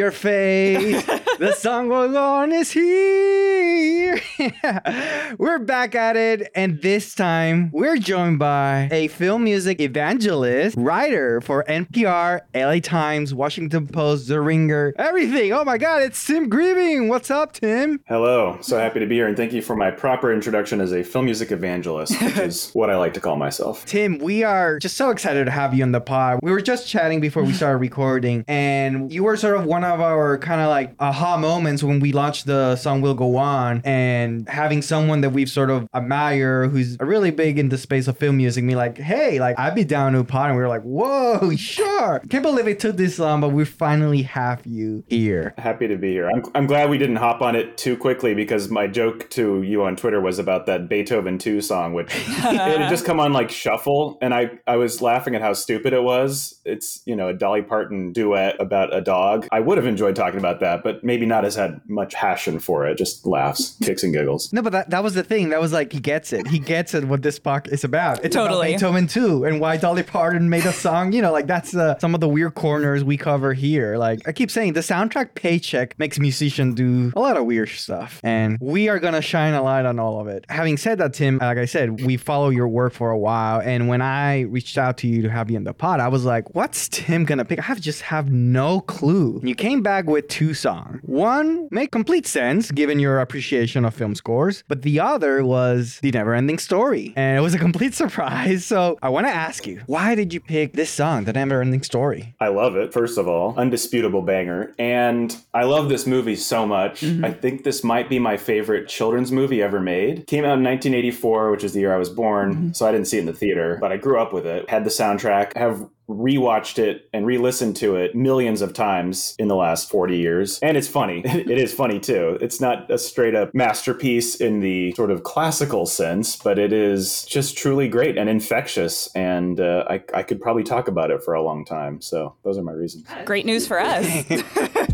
your face. the song go on is here. we're back at it, and this time we're joined by a film music evangelist, writer for NPR, LA Times, Washington Post, The Ringer, everything. Oh my God, it's Tim Greiving. What's up, Tim? Hello. So happy to be here, and thank you for my proper introduction as a film music evangelist, which is what I like to call myself. Tim, we are just so excited to have you on the pod. We were just chatting before we started recording, and you were sort of one of our kind of like aha moments when we launched the song Will Go On, and having someone that we've sort of admire who's really big in the space of film music be like, hey, like I'd be down to a pod, and we were like, whoa, sure. Can't believe it took this long, but we finally have you here. Happy to be here. I'm, I'm glad we didn't hop on it too quickly because my joke to you on Twitter was about that Beethoven 2 song, which it had just come on like shuffle, and I, I was laughing at how stupid it was. It's, you know, a Dolly Parton duet about a dog. I would have enjoyed talking about that, but maybe not as had much passion for it. Just laughs, kicks and giggles. No, but that, that was the thing. That was like he gets it. He gets it what this podcast is about. It's Totally. about Beethoven too, and why Dolly Parton made a song. You know, like that's uh, some of the weird corners we cover here. Like I keep saying, the soundtrack paycheck makes musicians do a lot of weird stuff, and we are gonna shine a light on all of it. Having said that, Tim, like I said, we follow your work for a while, and when I reached out to you to have you in the pod, I was like, what's Tim gonna pick? I have just have no clue. And you came back with two songs. One made complete sense given your appreciation of film scores, but the other was The Never Ending Story. And it was a complete surprise. So I want to ask you, why did you pick this song, The Never Ending Story? I love it, first of all. Undisputable banger. And I love this movie so much. Mm-hmm. I think this might be my favorite children's movie ever made. Came out in 1984, which is the year I was born, mm-hmm. so I didn't see it in the theater, but I grew up with it. Had the soundtrack, have rewatched it and re-listened to it millions of times in the last 40 years. And it's funny. It is funny too. It's not a straight up masterpiece in the sort of classical sense but it is just truly great and infectious. And uh, I, I could probably talk about it for a long time. So those are my reasons. Great news for us.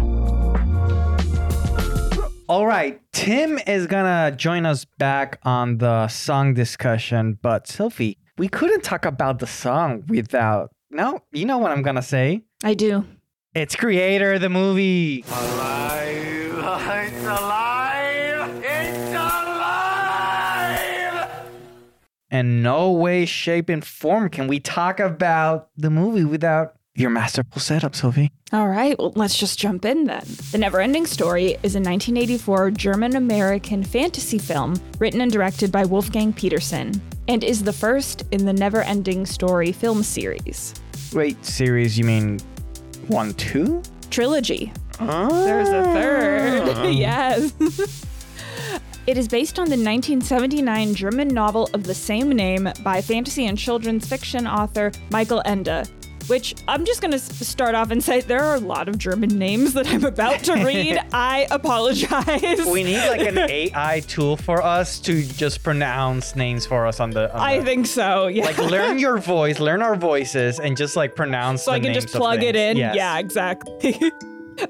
All right, Tim is gonna join us back on the song discussion, but Sophie, we couldn't talk about the song without. No, you know what I'm gonna say. I do. It's Creator, of the movie. Alive! It's alive! It's alive! And no way, shape, and form can we talk about the movie without your masterful setup, Sophie. All right, well, let's just jump in then. The Neverending Story is a 1984 German American fantasy film written and directed by Wolfgang Petersen and is the first in the Neverending Story film series. Wait, series? You mean one, two? Trilogy. Oh. There's a third. yes. It is based on the 1979 German novel of the same name by fantasy and children's fiction author Michael Ende, which I'm just going to start off and say there are a lot of German names that I'm about to read. I apologize. We need like an AI tool for us to just pronounce names for us on the. On I the- think so. Yeah. Like learn your voice, learn our voices, and just like pronounce. so the I can just plug it in. Yes. Yeah, exactly.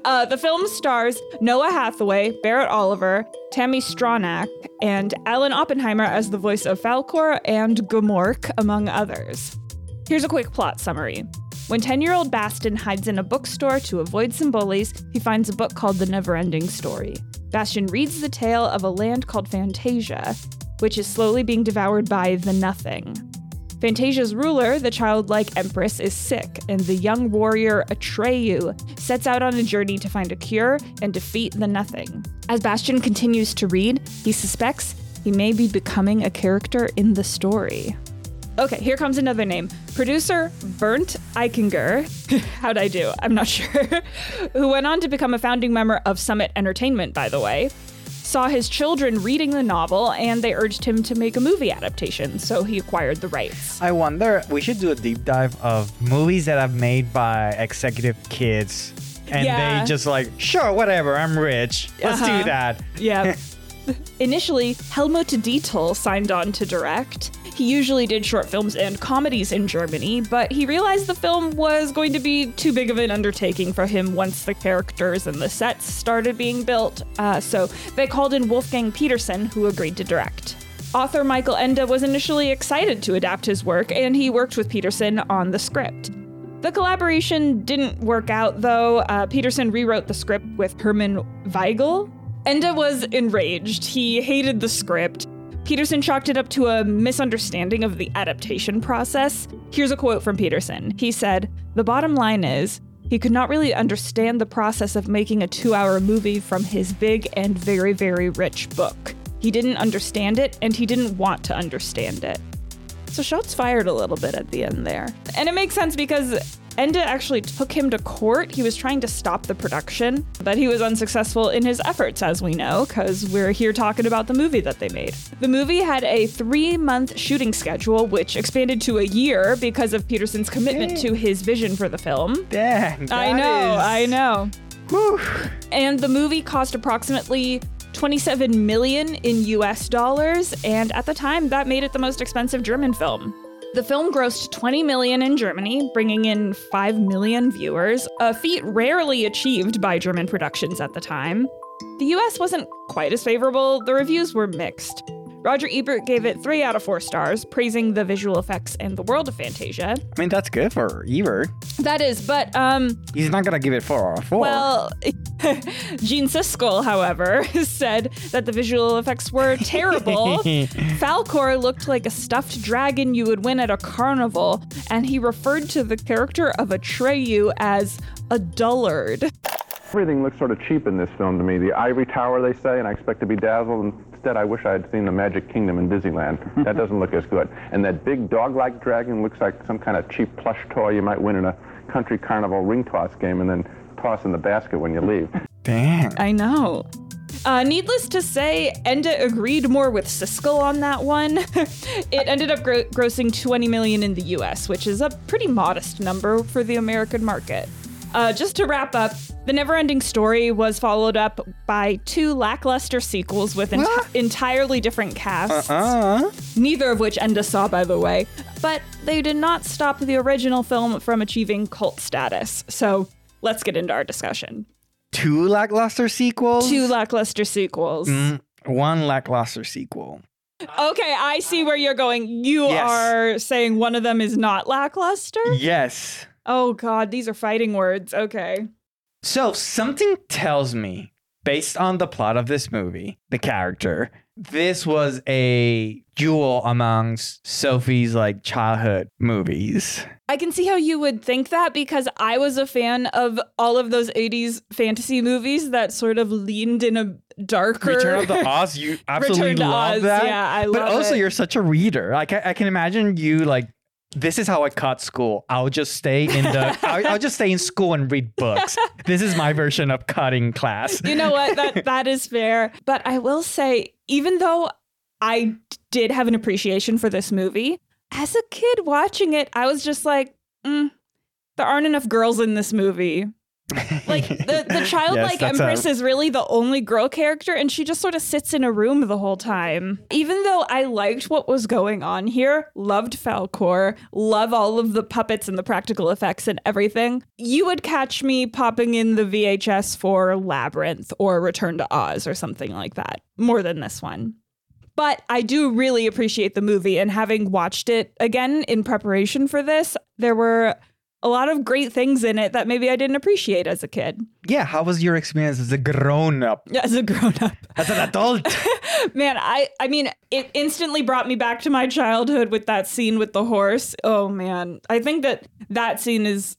uh, the film stars Noah Hathaway, Barrett Oliver, Tami Stronach, and Alan Oppenheimer as the voice of Falkor and Gmork, among others. Here's a quick plot summary. When 10 year old Bastian hides in a bookstore to avoid some bullies, he finds a book called The Neverending Story. Bastian reads the tale of a land called Fantasia, which is slowly being devoured by the Nothing. Fantasia's ruler, the childlike empress, is sick, and the young warrior Atreyu sets out on a journey to find a cure and defeat the Nothing. As Bastian continues to read, he suspects he may be becoming a character in the story. Okay, here comes another name. Producer Bernd Eichinger. How'd I do? I'm not sure. Who went on to become a founding member of Summit Entertainment, by the way. Saw his children reading the novel and they urged him to make a movie adaptation, so he acquired the rights. I wonder. We should do a deep dive of movies that are made by executive kids, and Yeah. they just like, sure, whatever. I'm rich. Let's Uh-huh. do that. Yeah. Initially, Helmut Dietl signed on to direct. He usually did short films and comedies in Germany, but he realized the film was going to be too big of an undertaking for him once the characters and the sets started being built. Uh, so they called in Wolfgang Petersen, who agreed to direct. Author Michael Ende was initially excited to adapt his work, and he worked with Petersen on the script. The collaboration didn't work out, though. Uh, Petersen rewrote the script with Herman Weigel. Ende was enraged. He hated the script. Petersen chalked it up to a misunderstanding of the adaptation process. Here's a quote from Petersen. He said, The bottom line is, he could not really understand the process of making a two hour movie from his big and very, very rich book. He didn't understand it, and he didn't want to understand it. So shots fired a little bit at the end there. And it makes sense because Ende actually took him to court. He was trying to stop the production, but he was unsuccessful in his efforts, as we know, because we're here talking about the movie that they made. The movie had a three month shooting schedule, which expanded to a year because of Petersen's commitment to his vision for the film. Dang. I know, is- I know. Whew. And the movie cost approximately 27 million in US dollars, and at the time that made it the most expensive German film. The film grossed 20 million in Germany, bringing in 5 million viewers, a feat rarely achieved by German productions at the time. The US wasn't quite as favorable, the reviews were mixed. Roger Ebert gave it 3 out of 4 stars, praising the visual effects and the world of Fantasia. I mean, that's good for Ebert. That is, but um He's not gonna give it four out of four. well, Gene Siskel, however, said that the visual effects were terrible. Falkor looked like a stuffed dragon you would win at a carnival, and he referred to the character of Atreyu as a dullard. Everything looks sort of cheap in this film to me. The ivory tower, they say, and I expect to be dazzled. Instead, I wish I had seen the Magic Kingdom in Disneyland. That doesn't look as good. And that big dog-like dragon looks like some kind of cheap plush toy you might win in a country carnival ring toss game and then toss in the basket when you leave. Dang. I know. Uh, needless to say, Ende agreed more with Siskel on that one. it ended up gro- grossing 20 million in the US, which is a pretty modest number for the American market. Uh, just to wrap up, The Neverending Story was followed up by two lackluster sequels with enti- entirely different casts, Uh, neither of which Ende saw, by the way. But they did not stop the original film from achieving cult status. So let's get into our discussion. two lackluster sequels. Two lackluster sequels. Mm, one lackluster sequel. Okay, I see where you're going. You Yes. are saying one of them is not lackluster? Yes. Oh god, these are fighting words. Okay. So something tells me, based on the plot of this movie, the character, this was a jewel amongst Sophie's like childhood movies. I can see how you would think that because I was a fan of all of those 80s fantasy movies that sort of leaned in a darker Return of the Oz, you absolutely love Oz, that. yeah, I love But also, it. you're such a reader. Like I, I can imagine you like. This is how I cut school. I'll just stay in the. I'll, I'll just stay in school and read books. This is my version of cutting class. you know what? That that is fair. But I will say, even though I did have an appreciation for this movie, as a kid watching it, I was just like, mm, there aren't enough girls in this movie. Like the, the childlike a- empress is really the only girl character, and she just sort of sits in a room the whole time. Even though I liked what was going on here, loved Falkor, love all of the puppets and the practical effects and everything, you would catch me popping in the VHS for Labyrinth or Return to Oz or something like that, more than this one. But I do really appreciate the movie, and having watched it again in preparation for this, there were a lot of great things in it that maybe I didn't appreciate as a kid, yeah, how was your experience as a grown up, as a grown up. as an adult? Man, I I mean, it instantly brought me back to my childhood with that scene with the horse. Oh man, I think that that scene is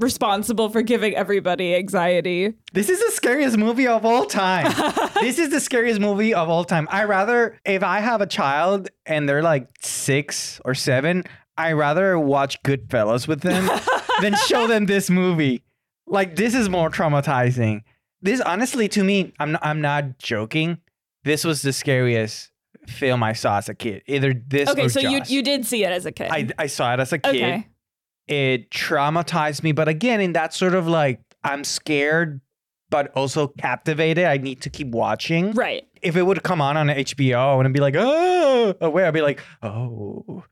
responsible for giving everybody anxiety. This is the scariest movie of all time. this is the scariest movie of all time. I rather, if I have a child and they're like six or seven, I rather watch Goodfellas with them than show them this movie. Like this is more traumatizing. This honestly, to me, I'm not, I'm not joking. This was the scariest film I saw as a kid. Either this Okay, so you you did see it as a kid. I, I saw it as a kid okay. It traumatized me but again in that sort of like i'm scared but also captivated i need to keep watching Right. if it would come on on hbo i wouldn't be like oh away i'd be like oh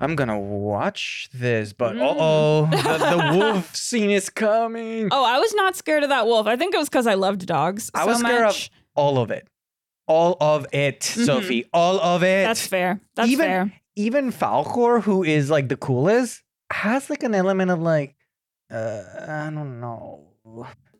i'm gonna watch this but Mm. uh-oh the, the wolf scene is coming Oh, I was not scared of that wolf. I think it was because I loved dogs. i so was scared much. of all of it all of it sophie all of it That's fair. That's even fair. even falkor who is like the coolest has like an element of like uh, I don't know.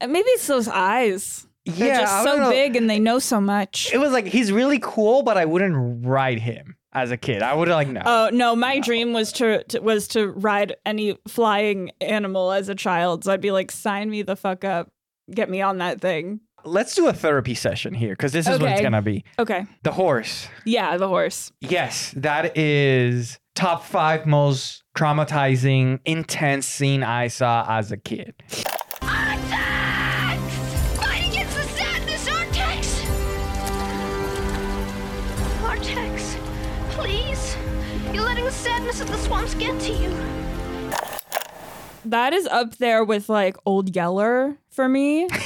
And Maybe it's those eyes. They're yeah, just so know. big and they know so much. It was like he's really cool, but I wouldn't ride him as a kid. I would like no. Oh no, my dream was to, to was to ride any flying animal as a child. So I'd be like, sign me the fuck up, get me on that thing. Let's do a therapy session here because this is what it's Okay. gonna be. Okay, The horse. yeah, the horse. Yes, that is top five most traumatizing, intense scene I saw as a kid. Artax! Fight against the sadness, Artax! Artax, please. You're letting the sadness of the swamps get to you. That is up there with like Old Yeller for me.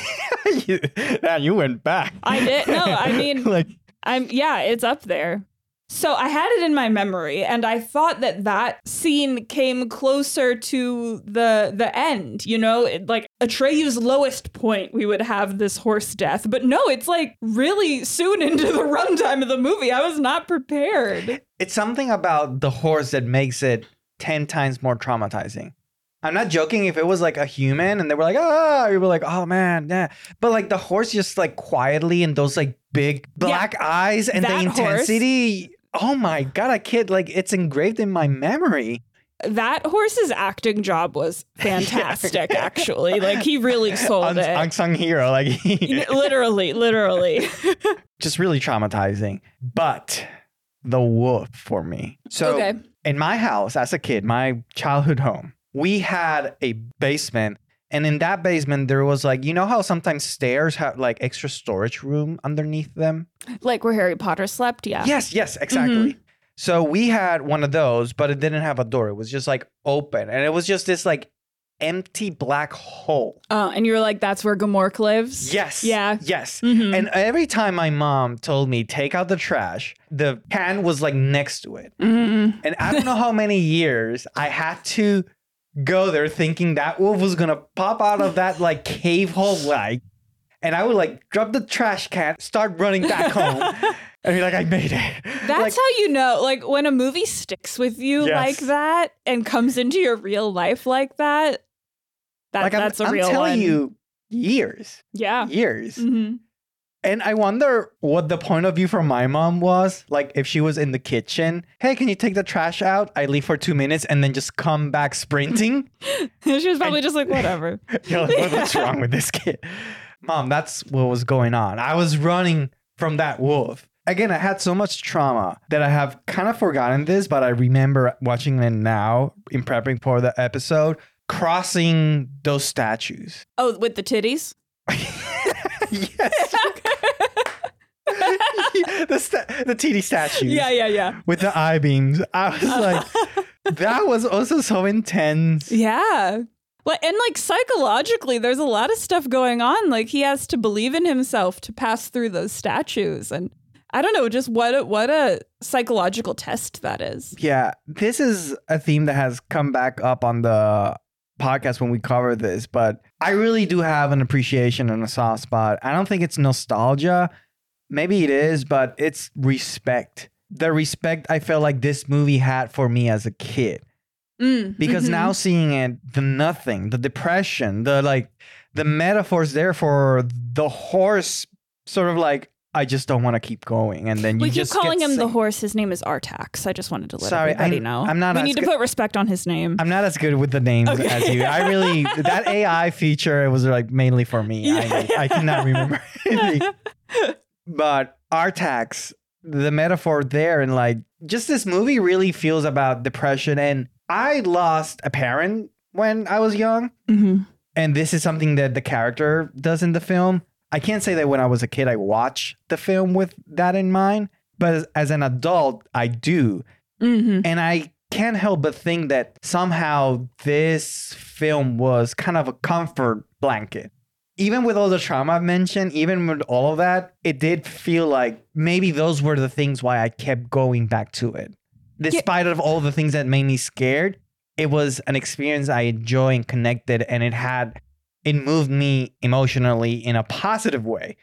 you, man, you went back. I did no, I mean like I'm yeah, it's up there. So I had it in my memory, and I thought that that scene came closer to the the end. You know, it, like Atreyu's lowest point, we would have this horse death, but no, it's like really soon into the runtime of the movie. I was not prepared. it's something about the horse that makes it 10 times more traumatizing. I'm not joking. If it was like a human and they were like, ah, you were like, oh man, yeah. But like the horse just like quietly and those like big black eyes and the that horse- intensity. Oh my God, I kid. Like it's engraved in my memory. That horse's acting job was fantastic. Actually, like he really sold Uns- it. unsung hero. Like literally, literally. just really traumatizing. But the wolf for me. So Okay. in my house as a kid, my childhood home, we had a basement. And in that basement, there was like, you know how sometimes stairs have like extra storage room underneath them? like where Harry Potter slept. Yeah. Yes, yes, exactly. So we had one of those, but it didn't have a door. It was just like open. And it was just this like empty black hole. Uh, and you were like, "That's where Gmork lives." Yes. Yeah. Yes. Mhm. And every time my mom told me take out the trash, the can was like next to it. Mm-mm. And I don't know how many years I had to go there thinking that wolf was gonna pop out of that like cave hole like and I would like drop the trash can, start running back home, and be like, I made it. That's Like, how you know, like when a movie sticks with you Yes. like that and comes into your real life like that. That, like I'm, that's a I'm real telling one. you, years, yeah. years. hmm And I wonder what the point of view from my mom was. Like, if she was in the kitchen, hey, can you take the trash out? I leave for two minutes and then just come back sprinting. she was probably just like, whatever. You're like, "What- what's wrong with this kid? Mom, that's what was going on. I was running from that wolf. Again, I had so much trauma that I have kind of forgotten this, but I remember watching it now in prepping for the episode, crossing those statues. Oh, with the titties? yes. The, sta- the TD statues. Yeah, yeah, yeah. With the eye beams. I was like, that was also so intense. Yeah. Well, and like psychologically, there's a lot of stuff going on. Like he has to believe in himself to pass through those statues. And I don't know, just what a, what a psychological test that is. Yeah, this is a theme that has come back up on the podcast when we cover this, but I really do have an appreciation and a soft spot. I don't think it's nostalgia. Maybe it is, but it's respect. The respect I felt like this movie had for me as a kid. Mm, Because mhm. now seeing it, the nothing, the depression, the like, the metaphors there for the horse, sort of like, I just don't want to keep going. And then you we keep calling him the horse. His name is Artax. I just wanted to let Sorry, everybody I'm- know. I'm not We need to put respect on his name. I'm not as good with the names Okay. as you. I really that AI feature it was like mainly for me. I, I cannot remember. But Artax, the metaphor there, and like just this movie really feels about depression. And I lost a parent when I was young, Mhm. and this is something that the character does in the film. I can't say that when I was a kid I watched the film with that in mind, but as, as an adult I do. Mhm. And I can't help but think that somehow this film was kind of a comfort blanket. Even with all the trauma I've mentioned, even with all of that, it did feel like maybe those were the things why I kept going back to it. Despite of all the things that made me scared, it was an experience I enjoyed and connected, and it had it moved me emotionally in a positive way.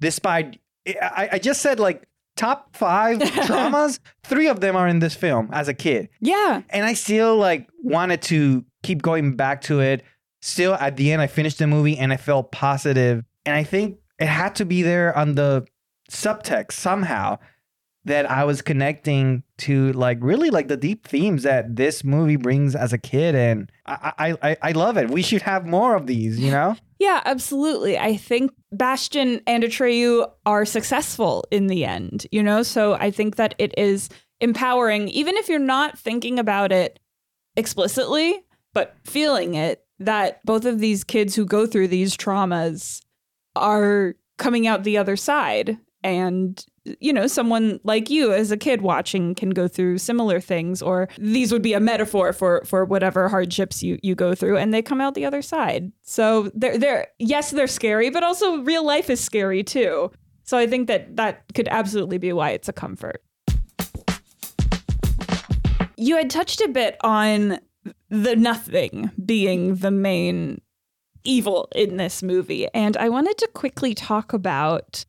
Despite I, I just said like top five traumas, three of them are in this film as a kid Yeah. and I still like wanted to keep going back to it still at the end I finished the movie and I felt positive and I think it had to be there on the subtext somehow that I was connecting to like really like the deep themes that this movie brings as a kid and I I I, love it. We should have more of these, you know? Yeah, absolutely. I think Bastian and Atreyu are successful in the end, you know? So I think that it is empowering, even if you're not thinking about it explicitly, but feeling it, that both of these kids who go through these traumas are coming out the other side. And, you know, someone like you as a kid watching can go through similar things, or these would be a metaphor for for whatever hardships you, you go through, and they come out the other side. So they're they're yes, they're scary, but also real life is scary too. So I think that that could absolutely be why it's a comfort. You had touched a bit on the nothing being the main evil in this movie. And I wanted to quickly talk about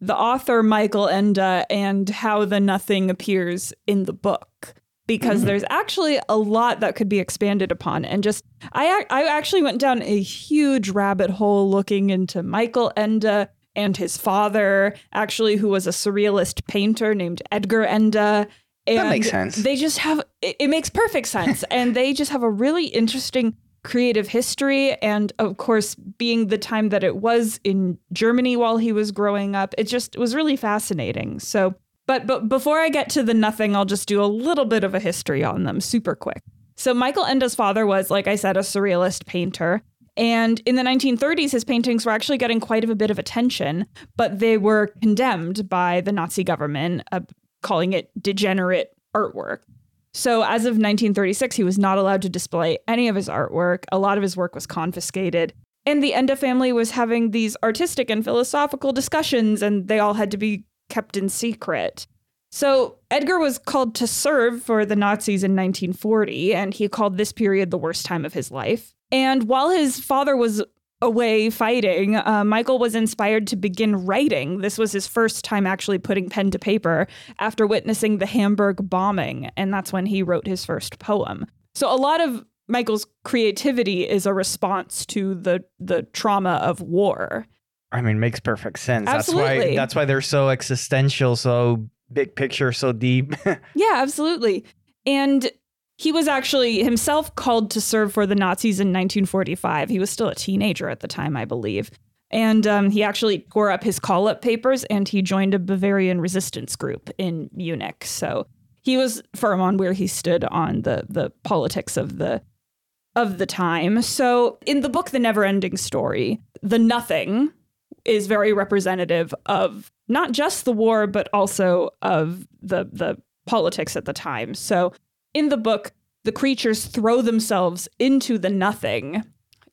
the author Michael Ende and how the nothing appears in the book. Because mm-hmm. there's actually a lot that could be expanded upon, and just I I actually went down a huge rabbit hole looking into Michael Ende and his father, actually, who was a surrealist painter named Edgar Ende. And makes sense. They just have it, it makes perfect sense, and they just have a really interesting creative history and of course being the time that it was in Germany while he was growing up it just was really fascinating. So but but before I get to the nothing I'll just do a little bit of a history on them super quick. So Michael Ende's father was like I said a surrealist painter. And in the 1930s his paintings were actually getting quite a bit of attention but they were condemned by the Nazi government uh, calling it degenerate artwork so, as of 1936, he was not allowed to display any of his artwork. A lot of his work was confiscated. And the Ende family was having these artistic and philosophical discussions, and they all had to be kept in secret. So, Edgar was called to serve for the Nazis in 1940, and he called this period the worst time of his life. And while his father was away fighting, uh, Michael was inspired to begin writing. This was his first time actually putting pen to paper after witnessing the Hamburg bombing, and that's when he wrote his first poem. So a lot of Michael's creativity is a response to the the trauma of war. I mean, makes perfect sense. Absolutely. That's why that's why they're so existential, so big picture, so deep. Yeah, absolutely. And he was actually himself called to serve for the Nazis in 1945. He was still a teenager at the time, I believe. And um, he actually tore up his call up papers and he joined a Bavarian resistance group in Munich. So he was firm on where he stood on the, the politics of the of the time. So in the book The Never Ending Story, the nothing is very representative of not just the war, but also of the the politics at the time. So in the book, the creatures throw themselves into the nothing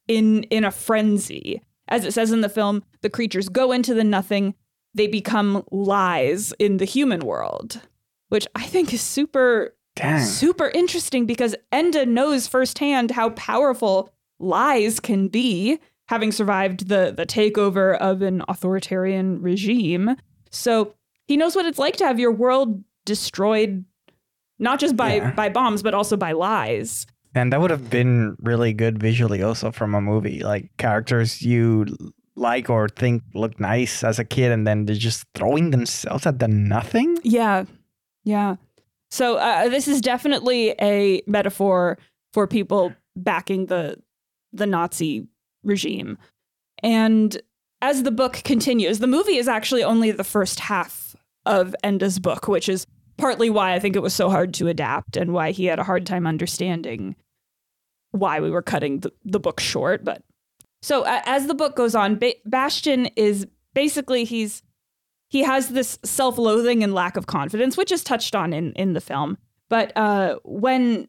in in a frenzy. As it says in the film, the creatures go into the nothing, they become lies in the human world, which I think is super Dang. super interesting because Ende knows firsthand how powerful lies can be, having survived the the takeover of an authoritarian regime. So he knows what it's like to have your world destroyed not just by Yeah. by bombs but also by lies. And that would have been really good visually also from a movie. Like characters you like or think look nice as a kid and then they're just throwing themselves at the nothing. Yeah. Yeah. So uh, this is definitely a metaphor for people backing the the Nazi regime. And as the book continues, the movie is actually only the first half of Ende's book, which is partly why I think it was so hard to adapt and why he had a hard time understanding why we were cutting the, the book short. But so uh, as the book goes on, ba- Bastian is basically he's he has this self-loathing and lack of confidence, which is touched on in in the film. But uh, when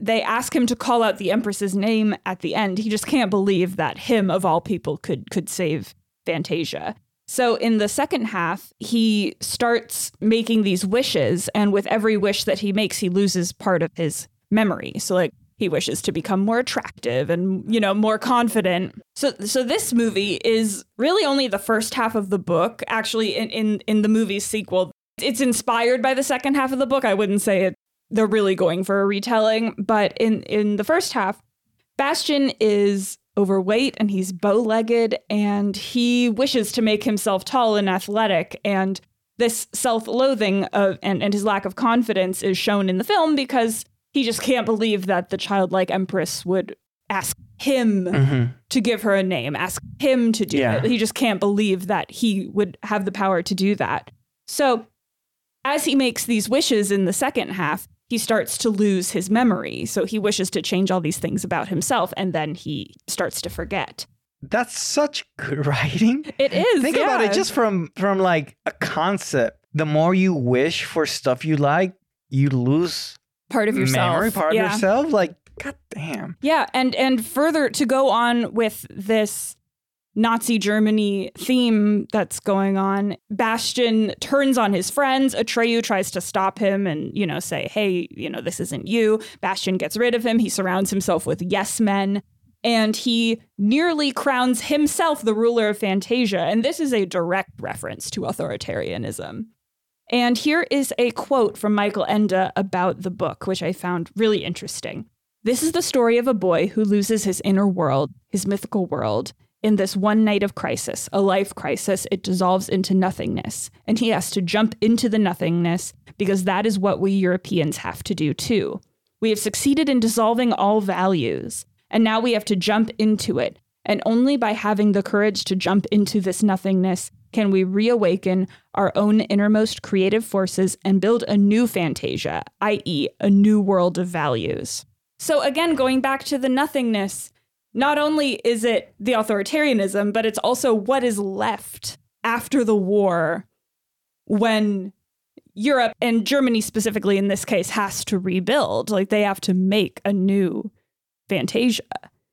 they ask him to call out the Empress's name at the end, he just can't believe that him of all people could could save Fantasia. So in the second half, he starts making these wishes, and with every wish that he makes, he loses part of his memory. So like he wishes to become more attractive and you know more confident. So so this movie is really only the first half of the book. Actually, in in, in the movie's sequel, it's inspired by the second half of the book. I wouldn't say it. They're really going for a retelling, but in in the first half, Bastian is overweight and he's bow legged and he wishes to make himself tall and athletic. And this self loathing and, and his lack of confidence is shown in the film because he just can't believe that the childlike empress would ask him mm-hmm. to give her a name, ask him to do Yeah. it. He just can't believe that he would have the power to do that. So, as he makes these wishes in the second half, he starts to lose his memory. So, he wishes to change all these things about himself, and then he starts to forget. That's such good writing. It is. Think about it just from from like a concept. The more you wish for stuff you like, you lose part of yourself. memory part yeah. of yourself. Like, god damn. Yeah, and and further to go on with this Nazi Germany theme that's going on, Bastian turns on his friends. Atreyu tries to stop him and, you know, say, hey, you know, this isn't you. Bastian gets rid of him. He surrounds himself with yes men. And he nearly crowns himself the ruler of Fantasia. And this is a direct reference to authoritarianism. And here is a quote from Michael Ende about the book, which I found really interesting. This is the story of a boy who loses his inner world, his mythical world. In this one night of crisis, a life crisis, it dissolves into nothingness. And he has to jump into the nothingness because that is what we Europeans have to do too. We have succeeded in dissolving all values, and now we have to jump into it. And only by having the courage to jump into this nothingness can we reawaken our own innermost creative forces and build a new fantasia, i.e., a new world of values. So, again, going back to the nothingness, not only is it the authoritarianism, but it's also what is left after the war when Europe and Germany specifically in this case has to rebuild. Like they have to make a new Fantasia.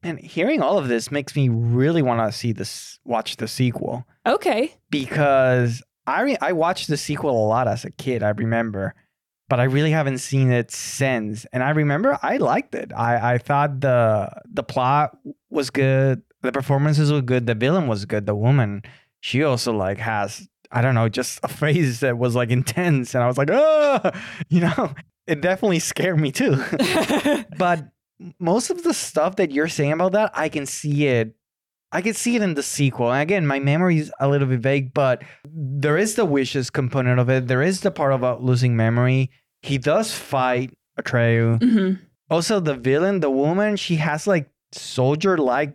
And hearing all of this makes me really want to see this, watch the sequel Okay. because I re- I watched the sequel a lot as a kid. I remember, but I really haven't seen it since. And I remember I liked it. I I thought the the plot was good, the performances were good, the villain was good. The woman, she also like has I don't know, just a phrase that was like intense, and I was like, oh, you know, it definitely scared me too. but most of the stuff that you're saying about that, I can see it. I can see it in the sequel. And again, my memory is a little bit vague, but there is the wishes component of it. There is the part about losing memory. He does fight Atreyu. Mhm. Also, the villain, the woman, she has like soldier like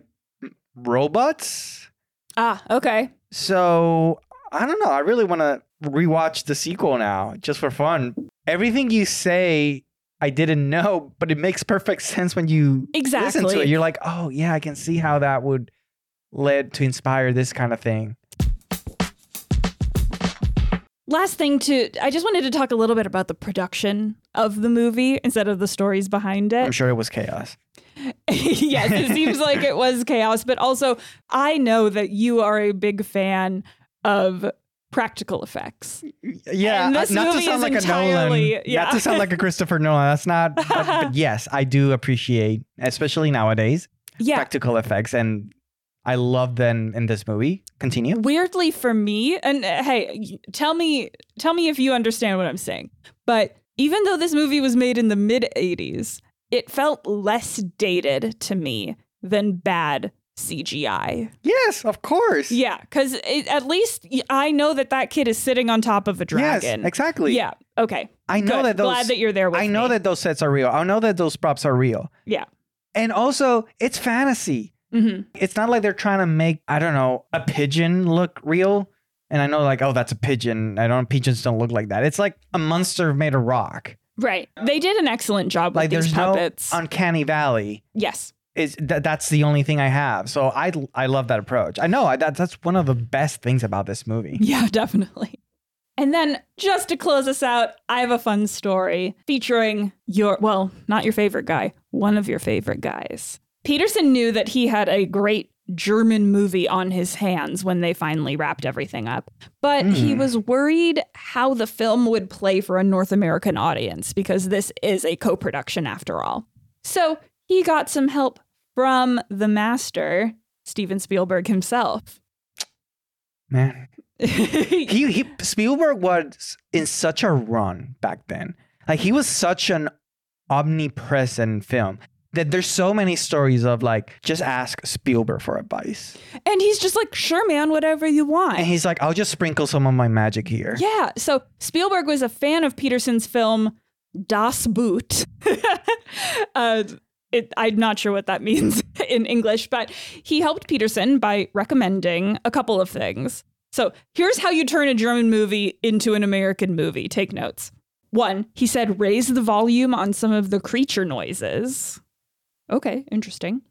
robots. Ah, okay. So I don't know. I really want to rewatch the sequel now just for fun. Everything you say, I didn't know, but it makes perfect sense when you listen to Exactly. it. You're like, oh, yeah, I can see how that would lead to inspire this kind of thing. Last thing to, I just wanted to talk a little bit about the production of the movie instead of the stories behind it. I'm sure it was chaos. yes, it seems like it was chaos, but also I know that you are a big fan of practical effects. Yeah, And uh, this not to sound like a entirely- Nolan, yeah. not to sound like a Christopher Nolan. That's not. but, but yes, I do appreciate, especially nowadays, Yeah. practical effects, and I love them in this movie. Continue. weirdly for me and uh, hey tell me tell me if you understand what i'm saying but even though this movie was made in the mid 80s it felt less dated to me than bad cgi Yes, of course. yeah because at least I know that that kid is sitting on top of a dragon Yes, exactly. yeah okay I know Good. that those. glad that you're there with me. I know me. that those sets are real. I know that those props are real. yeah And also, it's fantasy. Hmm It's not like they're trying to make, I don't know, a pigeon look real. And I know, like, oh, that's a pigeon. I don't, pigeons don't look like that. It's like a monster made of rock. right they did an excellent job Like, with these there's no puppets uncanny valley. yes Is that that's the only thing I have. So I I love that approach. I know I, that that's one of the best things about this movie. Yeah, definitely. And then just to close us out, I have a fun story featuring your, well, not your favorite guy, one of your favorite guys. Petersen knew that he had a great German movie on his hands when they finally wrapped everything up. But he hmm. was worried how the film would play for a North American audience because this is a co production after all. So he got some help from the master, Steven Spielberg himself. Man, he he Spielberg was in such a run back then. Like he was such an omnipresent film. That there's so many stories of like just ask Spielberg for advice. And he's just like, sure, man, whatever you want. And he's like, I'll just sprinkle some of my magic here. Yeah. So Spielberg was a fan of Petersen's film Das Boot. uh, it, I'm not sure what that means in English, but he helped Petersen by recommending a couple of things. So here's how you turn a German movie into an American movie. Take notes. One, he said, raise the volume on some of the creature noises. Okay, interesting.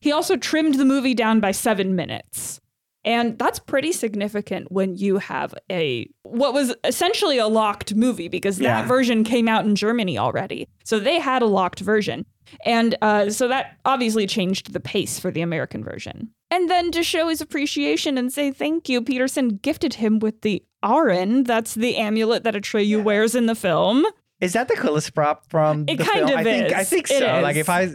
He also trimmed the movie down by seven minutes. And that's pretty significant when you have a what was essentially a locked movie because that version came out in Germany already. So they had a locked version. And uh, so that obviously changed the pace for the American version. And then to show his appreciation and say thank you, Petersen gifted him with the Auryn. That's the amulet that Atreyu wears in the film. Is that the coolest prop from It the kind film? of I think I think so. Like if I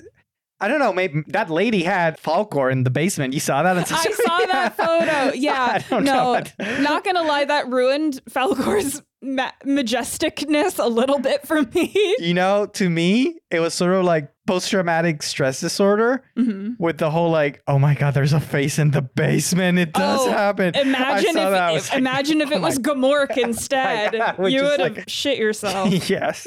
I don't know, maybe that lady had Falkor in the basement. You saw that? in I saw that photo. Yeah. I don't know no, what- not gonna lie, that ruined Falkor's ma- majesticness a little bit for me. You know, to me, it was sort of like post-traumatic stress disorder Mhm. with the whole like, oh my god, there's a face in the basement. It does Oh, happen. Imagine if, if- like, imagine if oh it was Gmork instead. God, you would have like- shit yourself. yes.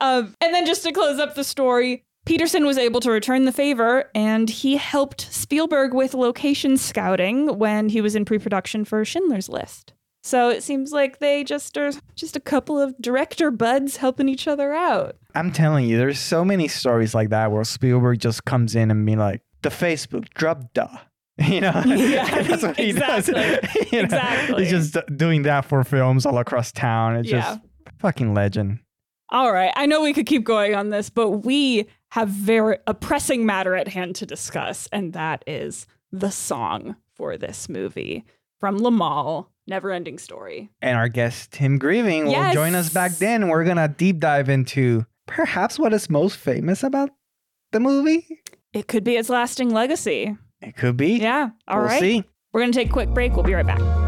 um, and then just to close up the story, Petersen was able to return the favor and he helped Spielberg with location scouting when he was in pre-production for Schindler's List. So it seems like they just are just a couple of director buds helping each other out. I'm telling you, there's so many stories like that where Spielberg just comes in and be like, the Facebook drop da. You know, Yeah, that's what he exactly. does. You know, Exactly. He's just doing that for films all across town. It's Yeah. just fucking legend. All right, I know we could keep going on this, but we have very a pressing matter at hand to discuss, and that is the song for this movie from Limahl, Never Ending Story. And our guest Tim Greiving will Yes. join us back then. We're gonna deep dive into perhaps what is most famous about the movie. It could be its lasting legacy. It could be. Yeah. All we'll right. see. We're to take a quick break. We'll be right back.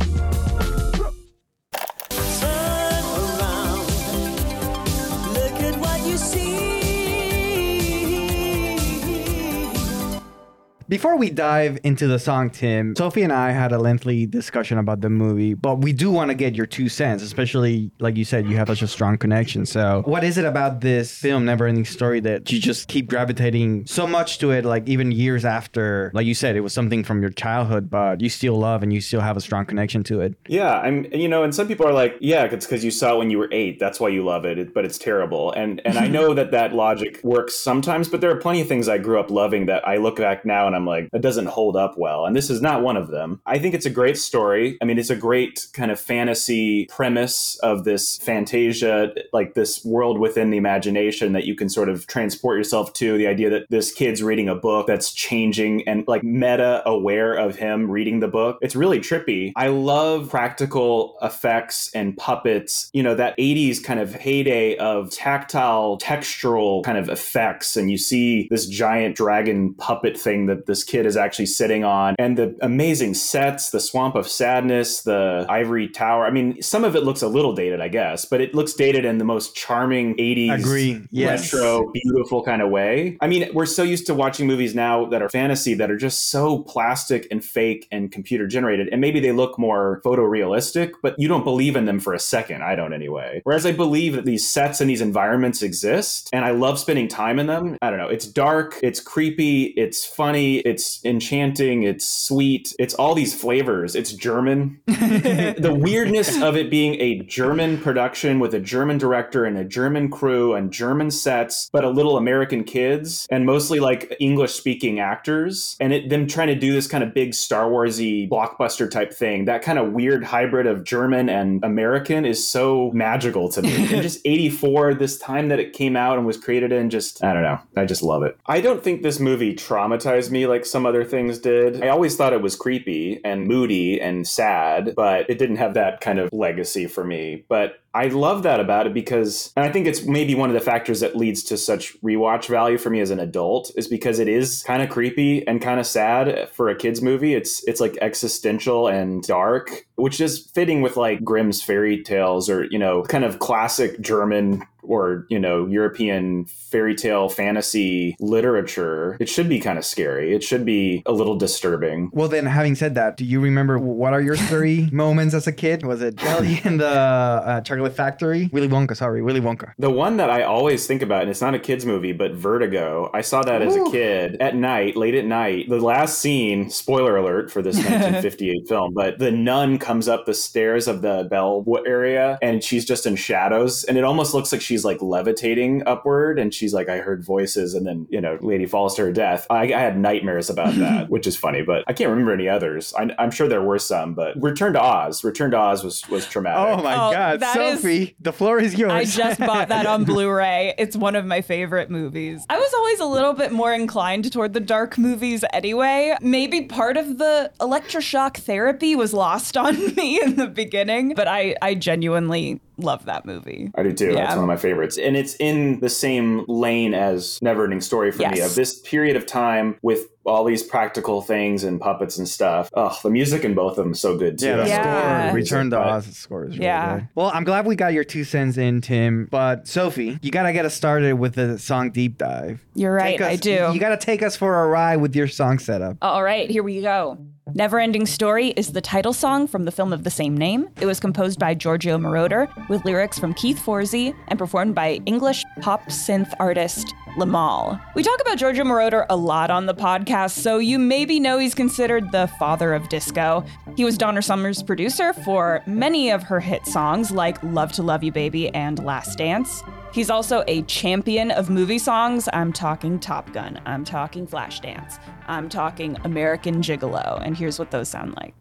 Before we dive into the song, Tim, Sophie and I had a lengthy discussion about the movie, but we do want to get your two cents, especially like you said, you have such a strong connection. So, what is it about this film, Never Ending Story, that you just keep gravitating so much to it, like even years after, like you said, it was something from your childhood, but you still love and you still have a strong connection to it? Yeah, I'm. You know, and some people are like, "Yeah, it's because you saw it when you were eight. That's why you love it. it but it's terrible." And and I know that that logic works sometimes, but there are plenty of things I grew up loving that I look back now and I'm like, that doesn't hold up well. And this is not one of them. I think it's a great story. I mean, it's a great kind of fantasy premise of this fantasia, like this world within the imagination that you can sort of transport yourself to. The idea that this kid's reading a book that's changing and like meta aware of him reading the book. It's really trippy. I love practical effects and puppets. You know, that 80s kind of heyday of tactile, textural kind of effects. And you see this giant dragon puppet thing that this kid is actually sitting on, and the amazing sets, the Swamp of Sadness, the Ivory Tower. I mean, some of it looks a little dated, I guess, but it looks dated in the most charming 80s Agree. Yes. retro, beautiful kind of way. I mean, we're so used to watching movies now that are fantasy that are just so plastic and fake and computer generated, and maybe they look more photorealistic, but you don't believe in them for a second. I don't anyway. Whereas I believe that these sets and these environments exist, and I love spending time in them. I don't know. It's dark, it's creepy, it's funny, it's enchanting, it's sweet, it's all these flavors. It's German. the weirdness of it being a German production with a German director and a German crew and German sets, but a little American kids and mostly like English speaking actors, and it, them trying to do this kind of big Star Warsy blockbuster type thing. That kind of weird hybrid of German and American is so magical to me. and just 84, this time that it came out and was created in, just I don't know. I just love it. I don't think this movie traumatized me like some other things did. I always thought it was creepy and moody and sad, but it didn't have that kind of legacy for me. But I love that about it because, and I think it's maybe one of the factors that leads to such rewatch value for me as an adult is because it is kind of creepy and kind of sad for a kids movie. It's it's like existential and dark which is fitting with like Grimm's fairy tales or, you know, kind of classic German or you know European fairy tale fantasy literature, it should be kind of scary. It should be a little disturbing. Well, then, having said that, do you remember what are your three moments as a kid? Was it Jelly in the uh, Chocolate Factory? Willy Wonka, sorry, Willy Wonka. The one that I always think about, and it's not a kids movie, but Vertigo. I saw that as a kid at night, late at night. The last scene, spoiler alert for this 1958 film, but the nun comes up the stairs of the bell area, and she's just in shadows, and it almost looks like she's like levitating upward, and she's like, "I heard voices," and then you know, lady falls to her death. I, I had nightmares about that, which is funny, but I can't remember any others. I, I'm sure there were some, but Return to Oz. Return to Oz was was traumatic. Oh my Oh, God, that is- Sophie, the floor is yours. I just bought that on Blu-ray. It's one of my favorite movies. I was always a little bit more inclined toward the dark movies anyway. Maybe part of the electroshock therapy was lost on me in the beginning, but I I genuinely love that movie. I do too. Yeah. That's one of my favorites. And it's in the same lane as Neverending Story for me of this period of time with all these practical things and puppets and stuff. Oh, the music in both of them is so good too. Yeah, the Yeah. score, Return to Oz, the score is really Yeah. good. Well, I'm glad we got your two cents in, Tim. But Sophie, you gotta get us started with the song deep dive. You're right, us- I do. You gotta take us for a ride with your song setup. All right, here we go. Neverending Story is the title song from the film of the same name. It was composed by Giorgio Moroder with lyrics from Keith Forsey and performed by English pop synth artist Limahl. We talk about Giorgio Moroder a lot on the podcast, so you maybe know he's considered the father of disco. He was Donna Summer's producer for many of her hit songs like Love to Love You Baby and Last Dance. He's also a champion of movie songs. I'm talking Top Gun. I'm talking Flashdance. I'm talking American Gigolo. And here's what those sound like.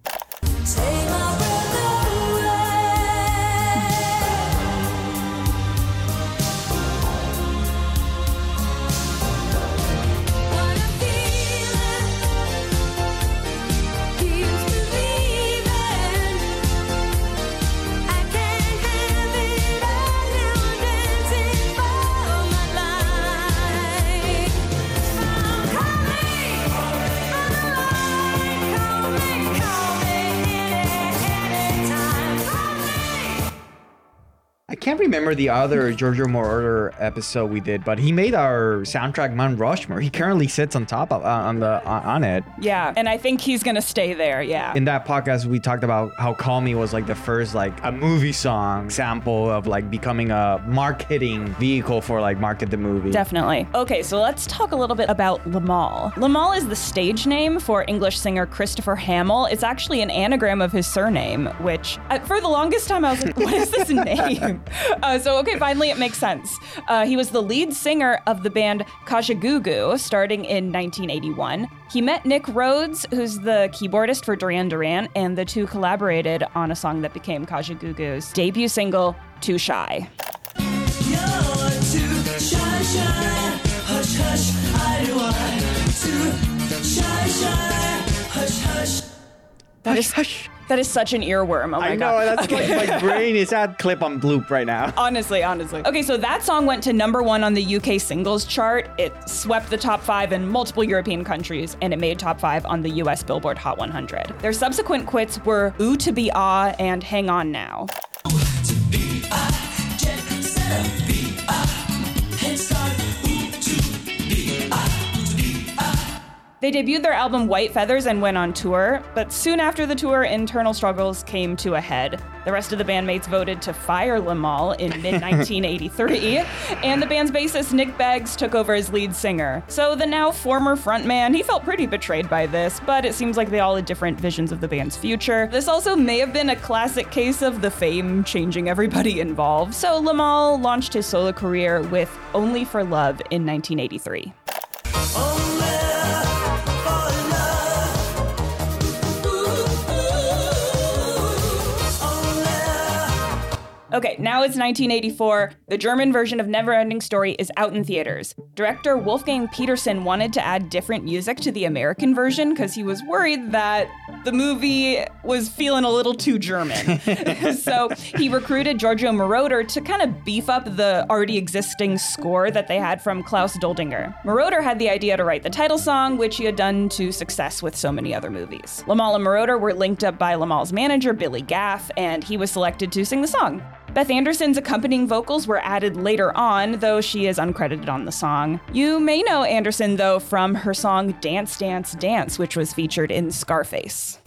Remember the other Giorgio Moroder episode we did, but he made our soundtrack Mount Rushmore. He currently sits on top of uh, on the on, on it. Yeah, and I think he's gonna stay there. Yeah. In that podcast, we talked about how "Call Me" was like the first like a movie song sample of like becoming a marketing vehicle for like market the movie. Definitely. Okay, so let's talk a little bit about Limahl. Limahl is the stage name for English singer Christopher Hamill. It's actually an anagram of his surname, which uh, for the longest time I was like, what is this name? Uh, so, okay, finally it makes sense. Uh, he was the lead singer of the band Kajagoogoo starting in 1981. He met Nick Rhodes, who's the keyboardist for Duran Duran, and the two collaborated on a song that became Kajagoogoo's debut single, Too Shy. You're too shy, shy. Hush, hush, I do Too shy, shy. Hush, hush. That is, hush. That is such an earworm. Oh my I know god. that's like my brain is at clip on bloop right now. Honestly, honestly. Okay, so that song went to number one on the UK singles chart. It swept the top five in multiple European countries, and it made top five on the US Billboard Hot 100. Their subsequent quits were Ooh to Be Ah and Hang On Now. They debuted their album White Feathers and went on tour, but soon after the tour, internal struggles came to a head. The rest of the bandmates voted to fire Limahl in mid 1983, and the band's bassist Nick Beggs took over as lead singer. So the now former frontman, he felt pretty betrayed by this, but it seems like they all had different visions of the band's future. This also may have been a classic case of the fame changing everybody involved. So Limahl launched his solo career with Only for Love in 1983. Okay, now it's 1984. The German version of Neverending Story is out in theaters. Director Wolfgang Petersen wanted to add different music to the American version because he was worried that the movie was feeling a little too German. so he recruited Giorgio Moroder to kind of beef up the already existing score that they had from Klaus Doldinger. Moroder had the idea to write the title song, which he had done to success with so many other movies. Limahl and Moroder were linked up by Limahl's manager, Billy Gaff, and he was selected to sing the song. Beth Anderson's accompanying vocals were added later on, though she is uncredited on the song. You may know Anderson, though, from her song Dance, Dance, Dance, which was featured in Scarface.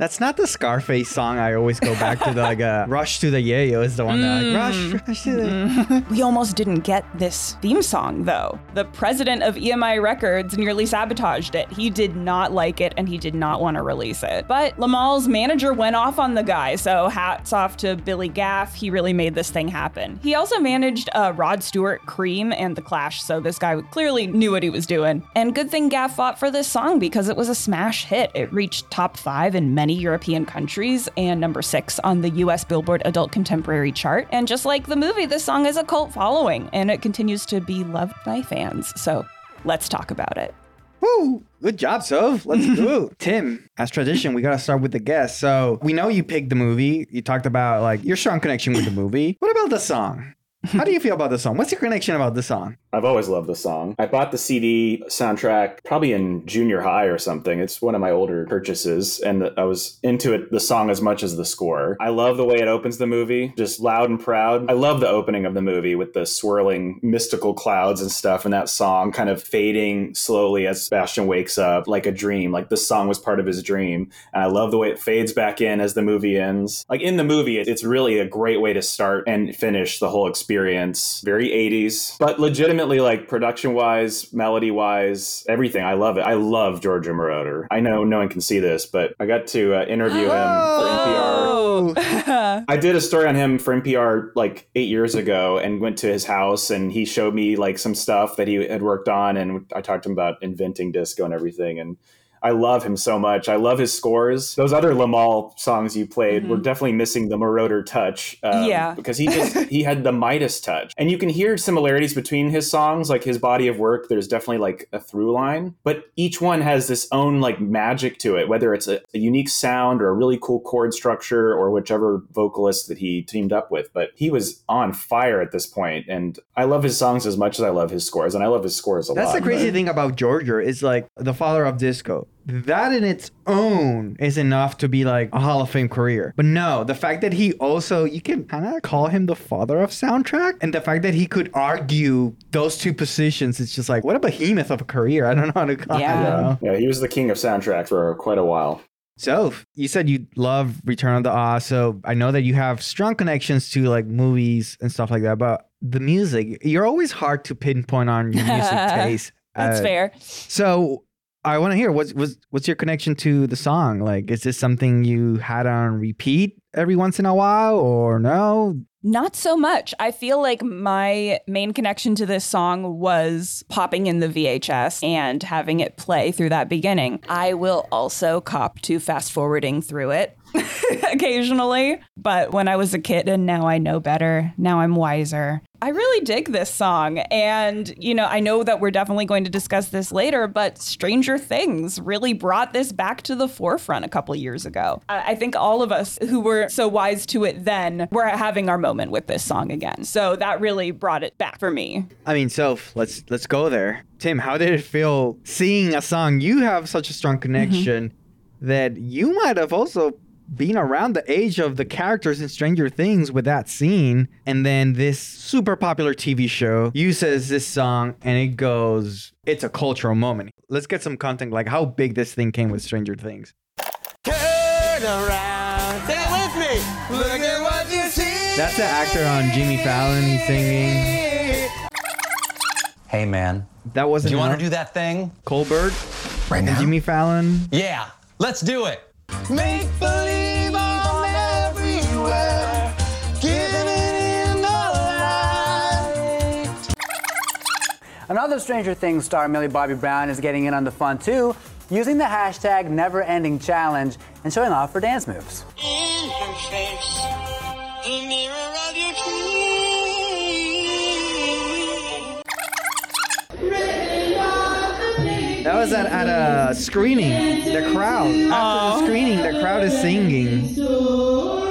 That's not the Scarface song I always go back to. The like uh, Rush to the Yayo is the one that like Rush, Rush to the. We almost didn't get this theme song, though. The president of EMI Records nearly sabotaged it. He did not like it and he did not want to release it. But Limahl's manager went off on the guy, so hats off to Billy Gaff. He really made this thing happen. He also managed uh, Rod Stewart, Cream, and The Clash, so this guy clearly knew what he was doing. And good thing Gaff fought for this song because it was a smash hit. It reached top five in many European countries and number six on the US Billboard Adult Contemporary chart. And just like the movie, this song has a cult following and it continues to be loved by fans. So let's talk about it. Woo! Good job, Soph. Let's go. Tim, as tradition, we gotta start with the guest. So we know you picked the movie. You talked about like your strong connection with the movie. What about the song? How do you feel about the song? What's your connection about the song? I've always loved the song. I bought the CD soundtrack probably in junior high or something. It's one of my older purchases, and I was into it, the song as much as the score. I love the way it opens the movie, just loud and proud. I love the opening of the movie with the swirling mystical clouds and stuff, and that song kind of fading slowly as Sebastian wakes up like a dream. Like this song was part of his dream. And I love the way it fades back in as the movie ends. Like in the movie, it's really a great way to start and finish the whole experience. Very 80s, but legitimately like production wise, melody wise, everything. I love it. I love Giorgio Moroder. I know no one can see this, but I got to uh, interview him for NPR. Oh, I did a story on him for NPR like eight years ago and went to his house and he showed me like some stuff that he had worked on and I talked to him about inventing disco and everything and I love him so much. I love his scores. Those other Limahl songs you played were definitely missing the Moroder touch. um, Yeah. because he just he had the Midas touch, and you can hear similarities between his songs, like his body of work. There's definitely like a through line, but each one has this own like magic to it. Whether it's a, a unique sound or a really cool chord structure or whichever vocalist that he teamed up with, but he was on fire at this point. point, and I love his songs as much as I love his scores, and I love his scores a That's lot. That's the crazy but- thing about Giorgio is like the father of disco. That in its own is enough to be like a Hall of Fame career. But no, the fact that he also, you can kind of call him the father of soundtrack. And the fact that he could argue those two positions, it's just like, what a behemoth of a career. I don't know how to call Yeah. it. you? Yeah, he was the king of soundtrack for quite a while. So you said you love Return of the Oz. So I know that you have strong connections to like movies and stuff like that. But the music, you're always hard to pinpoint on your music taste. that's Uh, fair. So I want to hear what's what's what's your connection to the song? Like, is this something you had on repeat every once in a while, or no? Not so much. I feel like my main connection to this song was popping in the VHS and having it play through that beginning. I will also cop to fast forwarding through it occasionally, but when I was a kid and now I know better, now I'm wiser. I really dig this song. And, you know, I know that we're definitely going to discuss this later, but Stranger Things really brought this back to the forefront a couple years ago. I think all of us who were so wise to it then were having our moment with this song again. So that really brought it back for me. I mean, so let's let's go there. Tim, how did it feel seeing a song you have such a strong mm-hmm. connection that you might have also been around the age of the characters in Stranger Things with that scene, and then this super popular TV show uses this song and it goes, it's a cultural moment. Let's get some content like how big this thing came with Stranger Things. Turn around. Say it with me. Look at what you see. That's the actor on Jimmy Fallon. He's singing. Hey man, That wasn't do you want to do that thing Colbert right now? Jimmy Fallon. Yeah, let's do it. Make believe Another Stranger Things star, Millie Bobby Brown, is getting in on the fun too, using the hashtag Never Ending Challenge and showing off her dance moves. In her face, the mirror of your That was at, at a screening. The crowd. After the screening, the crowd is singing.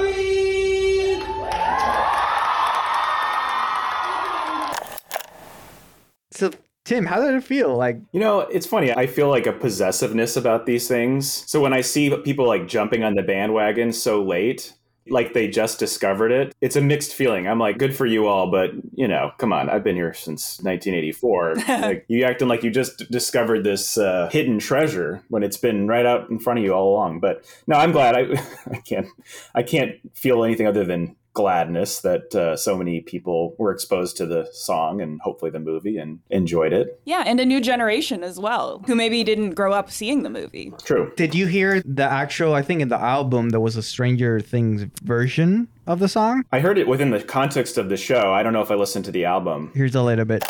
Tim, how did it feel? Like, You know, it's funny. I feel like a possessiveness about these things. So when I see people like jumping on the bandwagon so late, like they just discovered it, it's a mixed feeling. I'm like, good for you all, but you know, come on, I've been here since 1984. like, you acting like you just discovered this uh, hidden treasure when it's been right out in front of you all along. But no, I'm glad. I, I can't, I can't feel anything other than gladness that uh, so many people were exposed to the song and hopefully the movie and enjoyed it. Yeah, and a new generation as well, who maybe didn't grow up seeing the movie. True. did you hear the actual? I think in the album there was a Stranger Things version of the song. I heard it within the context of the show. I don't know if I listened to the album. Here's a little bit.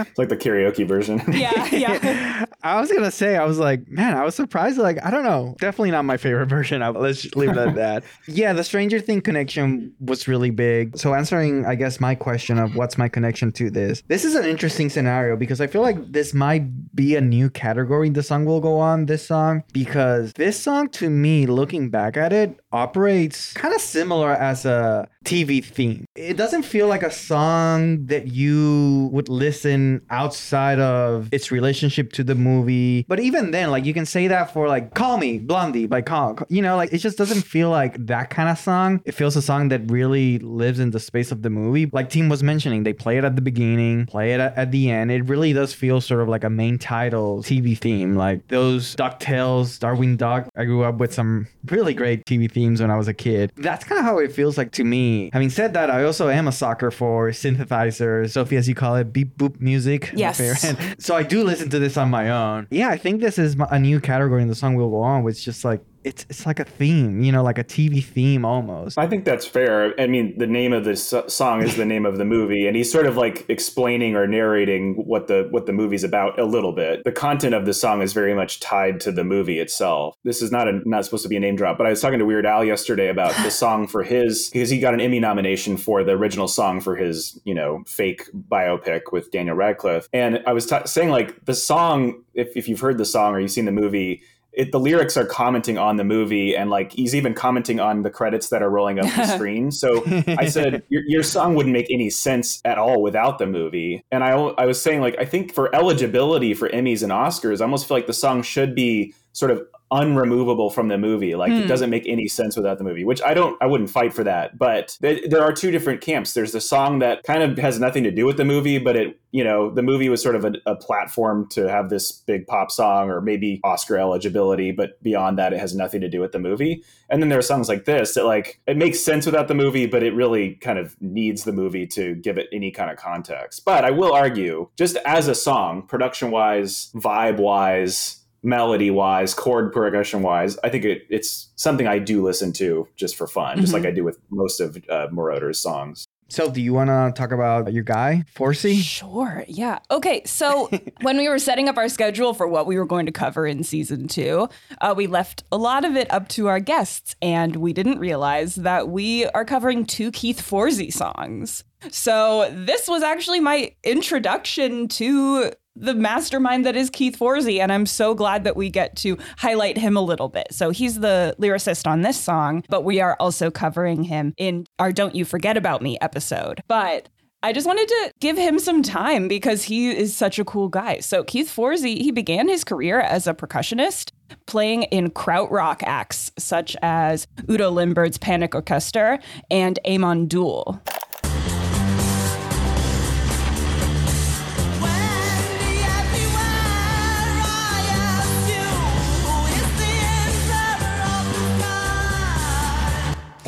Yeah. It's like the karaoke version. Yeah, yeah. I was gonna say, I was like, man, I was surprised. Like, I don't know, definitely not my favorite version. I, let's just leave it at that. Yeah, the Stranger Thing connection was really big. So answering, I guess, my question of what's my connection to this. This is an interesting scenario because I feel like this might be a new category. The song will go on. This song because this song, to me, looking back at it, operates kind of similar as a TV theme. It doesn't feel like a song that you would listen outside of its relationship to the movie. But even then, like you can say that for like Call Me Blondie by Call, you know, like it just doesn't feel like that kind of song. It feels a song that really lives in the space of the movie. Like Tim was mentioning, they play it at the beginning, play it at, the end. It really does feel sort of like a main title TV theme. Like those DuckTales, Darkwing Duck. I grew up with some really great TV themes when I was a kid. That's kind of how it feels like to me. Having said that, I also am a sucker for synthesizers, Sophie, as you call it, beep boop music. Yes. So I do listen to this on my own. Yeah, I think this is a new category in the song will go on, which is just like it's it's like a theme, you know, like a TV theme almost. I think that's fair. I mean, the name of this song is the name of the movie, and he's sort of like explaining or narrating what the what the movie's about a little bit. The content of the song is very much tied to the movie itself. This is not a not supposed to be a name drop, but I was talking to Weird Al yesterday about the song for his because he got an Emmy nomination for the original song for his you know fake biopic with Daniel Radcliffe, and I was ta saying like the song. If if you've heard the song or you've seen the movie, it, the lyrics are commenting on the movie and like he's even commenting on the credits that are rolling up the screen. So i said your, your song wouldn't make any sense at all without the movie. And I, I was saying like i think for eligibility for emmys and oscars i almost feel like the song should be sort of unremovable from the movie. Like it hmm. doesn't make any sense without the movie which i don't i wouldn't fight for that. But th- there are two different camps. There's the song that kind of has nothing to do with the movie but it you know the movie was sort of a, a platform to have this big pop song or maybe oscar eligibility but beyond that it has nothing to do with the movie. And then there are songs like this that like it makes sense without the movie but it really kind of needs the movie to give it any kind of context. But i will argue just as a song production wise vibe wise melody wise, chord progression wise, I think it, it's something I do listen to just for fun, just like I do with most of uh, Moroder's songs. So, do you want to talk about your guy, Forsey? Sure. Yeah. Okay. So when we were setting up our schedule for what we were going to cover in season two, uh, we left a lot of it up to our guests, and we didn't realize that we are covering two Keith Forsey songs. So this was actually my introduction to the mastermind that is Keith Forsey, and I'm so glad that we get to highlight him a little bit. So he's the lyricist on this song, but we are also covering him in our Don't You Forget About Me episode. But I just wanted to give him some time because he is such a cool guy. So Keith Forsey, he began his career as a percussionist, playing in krautrock acts such as Udo Lindenberg's Panic Orchestra and Amon Düül.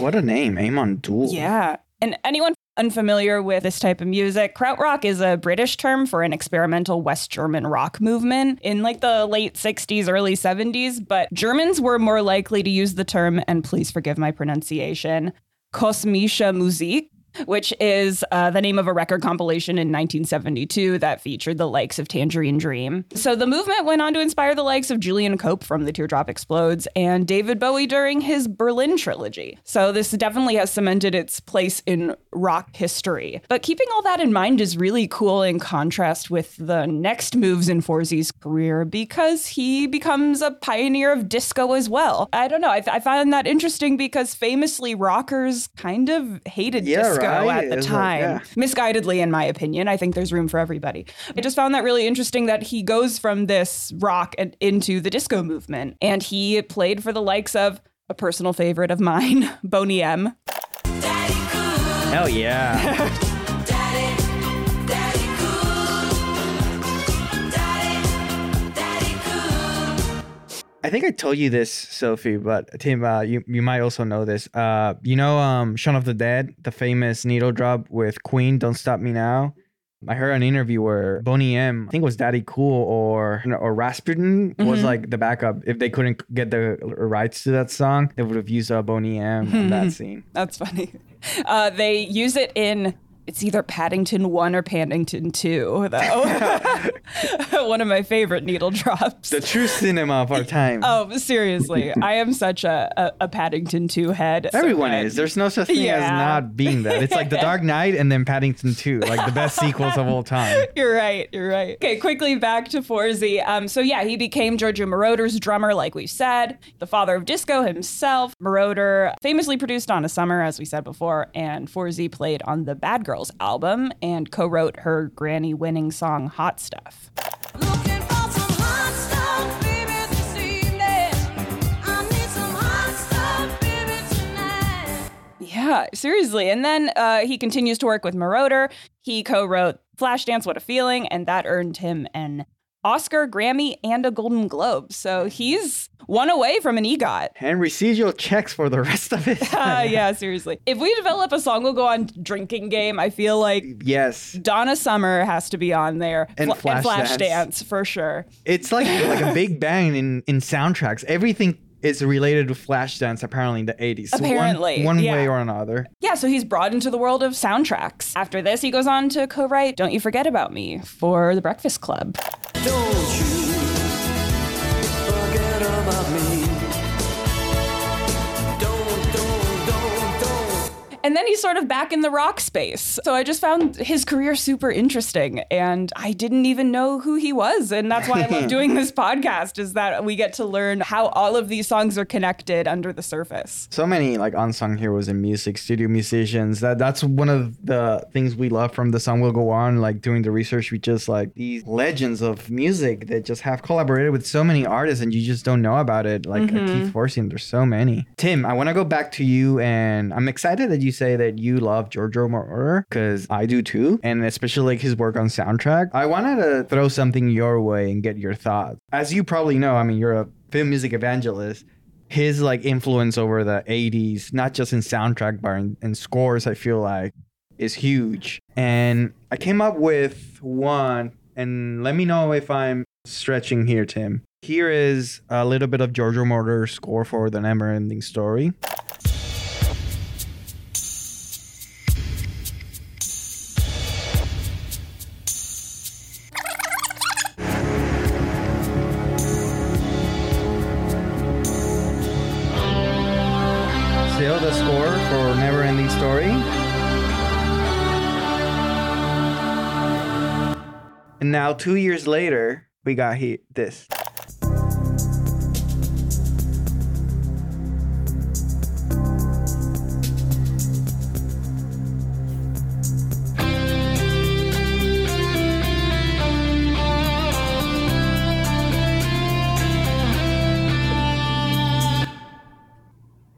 What a name, Amon Düül. Yeah. And anyone unfamiliar with this type of music, krautrock is a British term for an experimental West German rock movement in like the late 60s, early 70s, but Germans were more likely to use the term, and please forgive my pronunciation, kosmische Musik, which is uh, the name of a record compilation in 1972 that featured the likes of Tangerine Dream. So the movement went on to inspire the likes of Julian Cope from The Teardrop Explodes and David Bowie during his Berlin trilogy. So this definitely has cemented its place in rock history. But keeping all that in mind is really cool in contrast with the next moves in Forsey's career because he becomes a pioneer of disco as well. I don't know. I, I find that interesting because famously rockers kind of hated Yeah, disco right? at the It's like, time. yeah. Misguidedly, in my opinion. I think there's room for everybody. I just found that really interesting that he goes from this rock and into the disco movement. And he played for the likes of a personal favorite of mine, Boney M. Hell yeah. I think I told you this, Sophie, but Tim, uh, you you might also know this. Uh, you know, um, Shaun of the Dead, the famous needle drop with Queen, "Don't Stop Me Now." I heard an interview where Boney M, I think it was Daddy Cool or or Rasputin was Mhm. like the backup. If they couldn't get the rights to that song, they would have used uh, Boney M on that scene. That's funny. Uh, they use it in. It's either Paddington 1 or Paddington 2, though. One of my favorite needle drops. The true cinema of our time. Oh, seriously. I am such a, a, a Paddington 2 head. Everyone good. is. There's no such thing as not being that. It's like The Dark Knight and then Paddington 2, like the best sequels of all time. You're right. You're right. Okay, quickly back to Forsey. Um, so yeah, he became Giorgio Moroder's drummer, like we said, the father of disco himself. Moroder famously produced Donna Summer, as we said before, and Forsey played on the Bad Girls album and co-wrote her Grammy-winning song "Hot Stuff." Yeah, seriously. And then uh, he continues to work with Moroder. He co-wrote Flashdance, What a Feeling, and that earned him an Oscar, Grammy, and a Golden Globe. So he's one away from an EGOT. And residual checks for the rest of it. Uh, yeah, seriously. If we develop a song, we'll go on drinking game. I feel like Yes. Donna Summer has to be on there, And Fla- and Flashdance. Flashdance for sure. It's like like a big bang in, in soundtracks. Everything is related to Flashdance apparently in the 80s. One- Apparently, One, yeah. way or another. Yeah, so he's brought into the world of soundtracks. After this, he goes on to co-write "Don't You Forget About Me" for The Breakfast Club. And then he's sort of back in the rock space. So I just found his career super interesting and I didn't even know who he was. And that's why I love doing this podcast is that we get to learn how all of these songs are connected under the surface. So many like unsung heroes in music, studio musicians. That that's one of the things we love from the song will go on. Like doing the research, we just like these legends of music that just have collaborated with so many artists, and you just don't know about it. Like uh, Keith Forsey, and there's so many. Tim, I want to go back to you, and I'm excited that you say that you love Giorgio Moroder? Because I do too, and especially like his work on soundtrack. I wanted to throw something your way and get your thoughts. As you probably know, I mean, you're a film music evangelist. His like influence over the 80s not just in soundtrack but in, in scores i feel like is huge. And i came up with one and let me know if i'm stretching here tim. Here is a little bit of giorgio moroder's score for the never ending story now two years later we got here this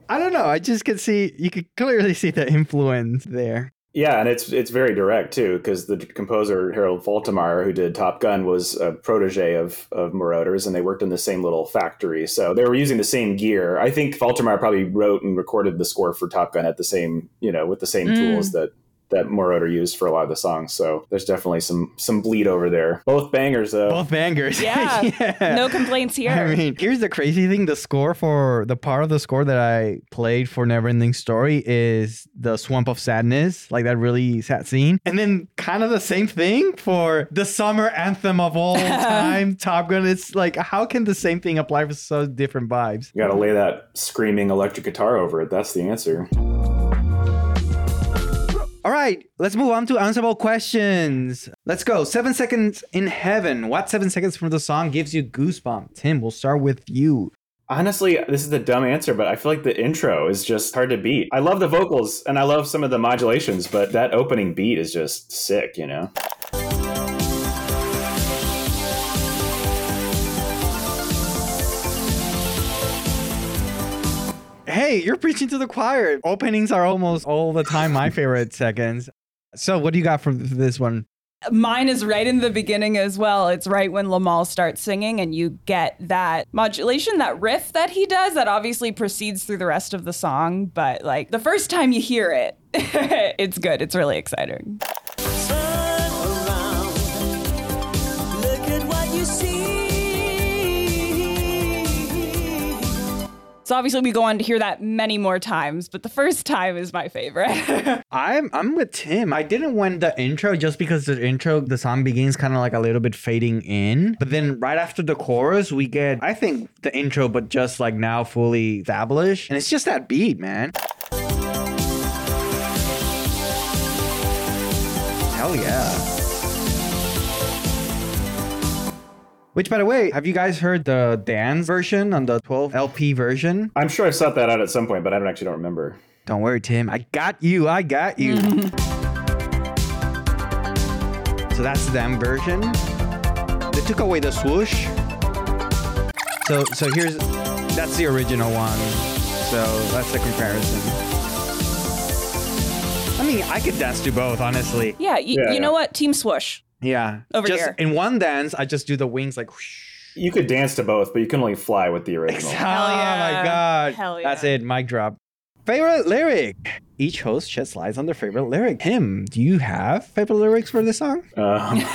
I don't know. I just could see you could clearly see the influence there. Yeah, and it's it's very direct too, because the composer Harold Faltermeyer, who did Top Gun, was a protege of of Moroder's, and they worked in the same little factory, so they were using the same gear. I think Faltermeyer probably wrote and recorded the score for Top Gun at the same, you know, with the same Mm. tools that that Moroder used for a lot of the songs. So there's definitely some some bleed over there. Both bangers though. Both bangers. Yeah. No complaints here. I mean, here's the crazy thing: the score for the part of the score that I played for Neverending Story is the Swamp of Sadness, like that really sad scene, and then kind of the same thing for the summer anthem of all time, Top Gun. It's like, how can the same thing apply for so different vibes? You gotta lay that screaming electric guitar over it. That's the answer. All right, let's move on to answerable questions. Let's go. Seven seconds in heaven. What seven seconds from the song gives you goosebumps? Tim, we'll start with you. Honestly, this is the dumb answer, but I feel like the intro is just hard to beat. I love the vocals and I love some of the modulations, but that opening beat is just sick, you know? Hey, you're preaching to the choir. Openings are almost all the time my favorite seconds. So, what do you got from this one? Mine is right in the beginning as well. It's right when Limahl starts singing, and you get that modulation, that riff that he does that obviously proceeds through the rest of the song. But like the first time you hear it, it's good. It's really exciting. Turn around. Look at what you see. So obviously we go on to hear that many more times, but the first time is my favorite. I'm I'm with Tim. I didn't want the intro just because the intro, the song begins kind of like a little bit fading in, but then right after the chorus, we get I think the intro, but just like now fully established, and it's just that beat, man. Hell yeah. Which, by the way, have you guys heard the dance version on the 12 LP version? I'm sure I sought that out at some point, but I don't actually don't remember. Don't worry, Tim. I got you. I got you. so that's them version. They took away the swoosh. So so here's that's the original one. So that's the comparison. I mean, I could dance to both, honestly. yeah, y- Yeah, you yeah. know what? Team swoosh. Yeah. Over just here. in one dance, I just do the wings like. whoosh. You could dance to both, but you can only fly with the original. Oh yeah. my god. Hell yeah. That's it. Mic drop. Favorite lyric. Each host sheds lights on their favorite lyric. Tim, do you have favorite lyrics for this song? Um,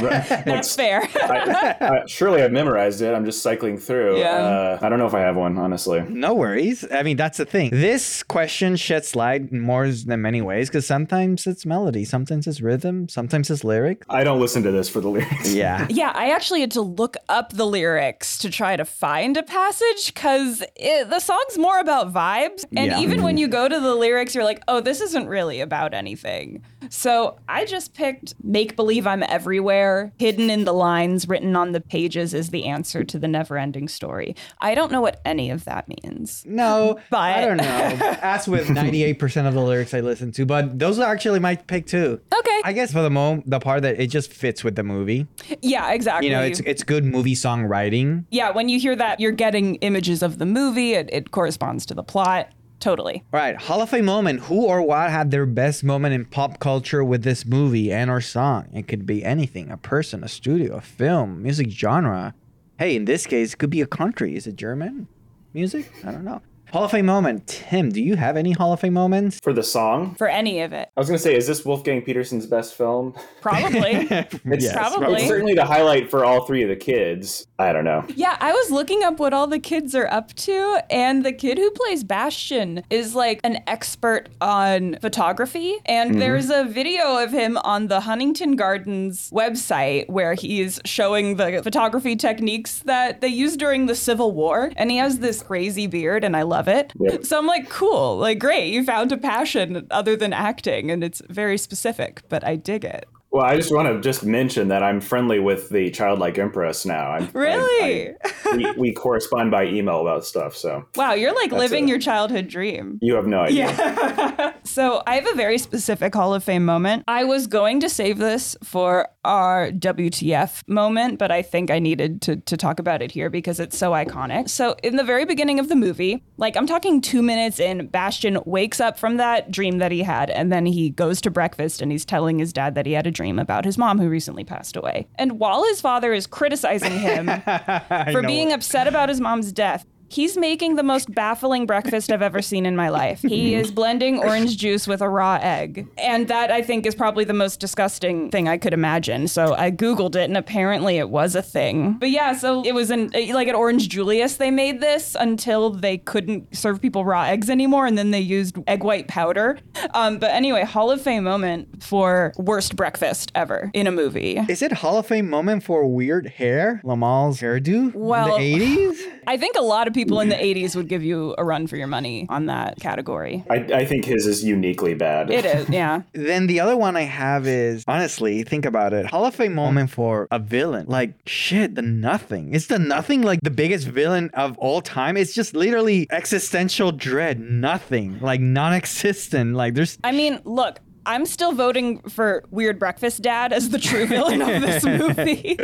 That's fair. I, I, surely I've memorized it. I'm just cycling through. Yeah. Uh, I don't know if I have one, honestly. No worries. I mean, that's the thing. This question sheds light more than many ways because sometimes it's melody, sometimes it's rhythm, sometimes it's lyric. I don't listen to this for the lyrics. Yeah. Yeah, I actually had to look up the lyrics to try to find a passage because the song's more about vibes. And Yeah. even when you go to the lyrics, you're like, oh, this isn't really about anything. So I just picked Make Believe I'm Everywhere. Hidden in the lines, written on the pages, is the answer to the never ending story. I don't know what any of that means. No, But- I don't know. As with 98% of the lyrics I listen to, but those are actually my pick too. Okay. I guess for the mo the part that it just fits with the movie. Yeah, exactly. You know, it's it's good movie songwriting. yeah, when you hear that, you're getting images of the movie, it, it corresponds to the plot. Totally. All right, Hall of Fame moment. Who or what had their best moment in pop culture with this movie and or song? It could be anything, a person, a studio, a film, music genre. Hey, in this case, it could be a country. Is it German music? I don't know. Hall of Fame moment. Tim, do you have any Hall of Fame moments? For the song, For any of it. I was going to say, is this Wolfgang Petersen's best film? Probably. It's, Yes. Probably. It's certainly the highlight for all three of the kids. I don't know. Yeah, I was looking up what all the kids are up to, and the kid who plays Bastian is like an expert on photography. And mm-hmm. there's a video of him on the Huntington Gardens website where he's showing the photography techniques that they used during the Civil War. And he has this crazy beard, and I love it. Yep. So I'm like, cool, like, great, you found a passion other than acting, and it's very specific, but I dig it. Well, I just want to just mention that I'm friendly with the childlike empress now. I'm, Really? I- I- we, we correspond by email about stuff, so Wow, you're like living it. your childhood dream. you have no idea. Yeah. so I have a very specific Hall of Fame moment. I was going to save this for our WTF moment, but I think I needed to, to talk about it here because it's so iconic. So in the very beginning of the movie, like I'm talking two minutes in, Bastian wakes up from that dream that he had, and then he goes to breakfast and he's telling his dad that he had a dream about his mom who recently passed away. And while his father is criticizing him for being upset about his mom's death, He's making the most baffling breakfast I've ever seen in my life. He is blending orange juice with a raw egg. And that I think is probably the most disgusting thing I could imagine. So I Googled it and apparently it was a thing. But yeah, so it was in like at Orange Julius, they made this until they couldn't serve people raw eggs anymore. And then they used egg white powder. Um, but anyway, Hall of Fame moment for worst breakfast ever in a movie. Is it Hall of Fame moment for weird hair? Limahl's hairdo? Well- in the 80s? I think a lot of people in the 80s would give you a run for your money on that category. I, I think his is uniquely bad. It is, yeah. Then the other one I have is honestly, think about it. Hall of Fame moment for a villain. Like shit, the nothing. Is the nothing like the biggest villain of all time? It's just literally existential dread. Nothing. Like non-existent. Like there's I mean, look, I'm still voting for Weird Breakfast Dad as the true villain of this movie.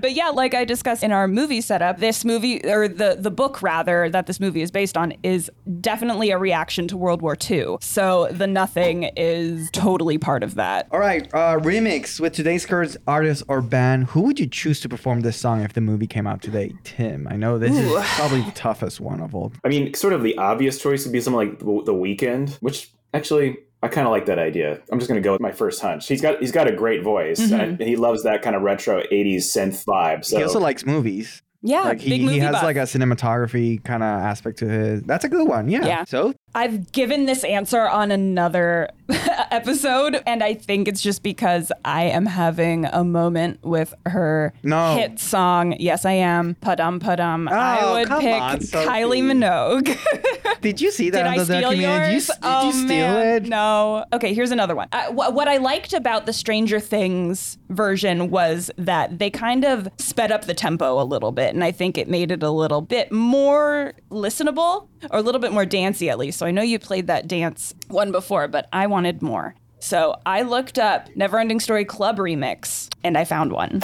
but yeah, like I discussed in our movie setup, this movie or the the book rather that this movie is based on is definitely a reaction to World War II. So the nothing is totally part of that. All right, uh, remix with today's current artist or band. Who would you choose to perform this song if the movie came out today? Tim, I know this Ooh. is probably the toughest one of all. I mean, sort of the obvious choice would be something like The- The Weeknd, which actually I kind of like that idea. I'm just going to go with my first hunch. He's got he's got a great voice. Mm-hmm. and I- he loves that kind of retro '80s synth vibe. So He also likes movies. Yeah, Like he, big movie he has buff. like a cinematography kind of aspect to his. That's a good one. Yeah. Yeah. So I've given this answer on another episode, and I think it's just because I am having a moment with her No. hit song. Yes, I am. Padum padum. I Oh, would pick on, Kylie Minogue. did you see that Did on I the steal documentary? yours? Did you, did oh, you steal man. it? No. Okay, here's another one. Uh, wh- what I liked about the Stranger Things version was that they kind of sped up the tempo a little bit, and I think it made it a little bit more listenable or a little bit more dancey, at least. So I know you played that dance one before, but I wanted more. So I looked up Neverending Story Club remix, and I found one.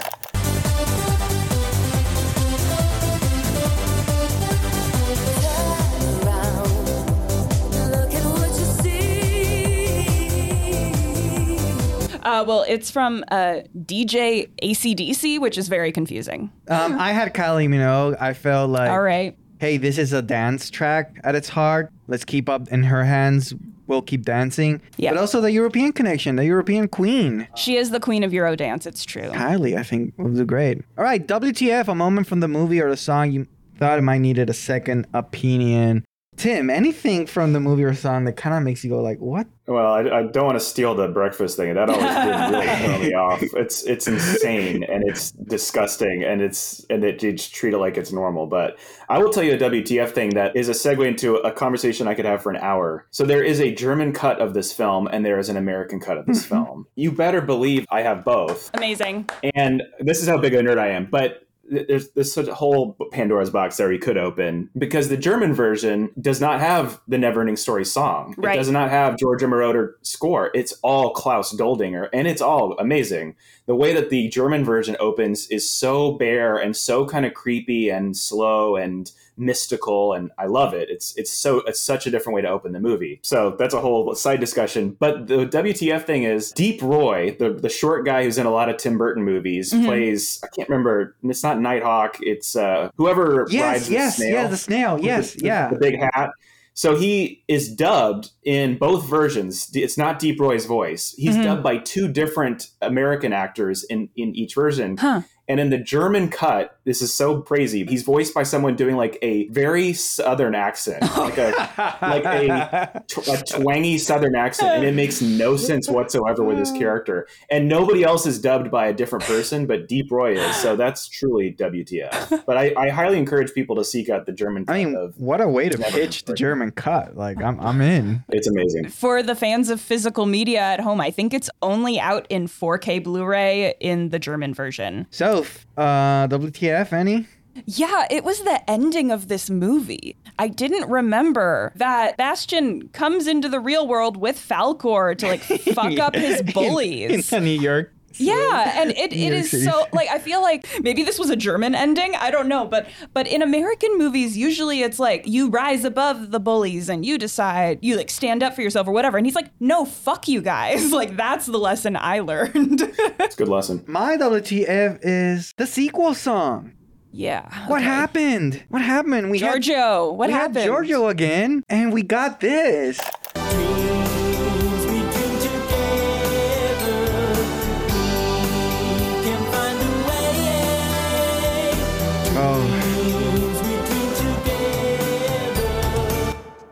Uh, well, it's from uh, DJ ACDC, which is very confusing. Um, I had Kylie Minogue. I felt like, All right. Hey, this is a dance track at its heart. Let's keep up in her hands. We'll keep dancing. Yeah. But also the European connection, the European queen. She is the queen of Eurodance, it's true. Kylie, I think, will do great. All right, WTF, a moment from the movie or the song you thought it might needed a second opinion. Tim, anything from the movie or song that kind of makes you go like, what? Well, I, I don't want to steal the breakfast thing. That always did really throw me off. It's it's insane and it's disgusting and it's and it you just treat it like it's normal. But I will tell you a WTF thing that is a segue into a conversation I could have for an hour. So there is a German cut of this film and there is an American cut of this mm-hmm. film. You better believe I have both. Amazing. And this is how big a nerd I am. But th- there's there's such a whole Pandora's box there we could open because the German version does not have the Neverending Story song. Right. It does not have Giorgio Moroder score. It's all Klaus Doldinger, and it's all amazing. The way that the German version opens is so bare and so kind of creepy and slow and mystical and I love it. It's it's so it's such a different way to open the movie. So that's a whole side discussion. But the WTF thing is Deep Roy, the the short guy who's in a lot of Tim Burton movies, Mhm. plays I can't remember. It's not Nighthawk. It's uh, whoever Yes, rides the yes, snail. yeah, the snail. Yes, the, yeah. the big hat. So he is dubbed in both versions. It's not Deep Roy's voice. He's Mhm. dubbed by two different American actors in in each version. Huh. And in the German cut, this is so crazy. He's voiced by someone doing like a very southern accent, oh. like a like a, tw- a twangy southern accent, and it makes no sense whatsoever with his character. And nobody else is dubbed by a different person, but Deep Roy is. So that's truly WTF. But I, I highly encourage people to seek out the German. I mean, of, what a way to Never pitch the. German cut. Like, I'm, I'm in. it's amazing. For the fans of physical media at home, I think it's only out in 4K Blu ray in the German version. So, uh, WTF, any? Yeah, it was the ending of this movie. I didn't remember that Bastian comes into the real world with Falkor to like fuck up his bullies. in, in New York. Yeah, and it, New it York is City. so like I feel like maybe this was a German ending. I don't know, but but in American movies, usually it's like you rise above the bullies and you decide you like stand up for yourself or whatever. And he's like, no, fuck you guys. Like that's the lesson I learned. It's a good lesson. My WTF is the sequel song. Yeah. What okay. happened? What happened? We had- Giorgio, what happened? we had? Giorgio again, and we got this. Oh.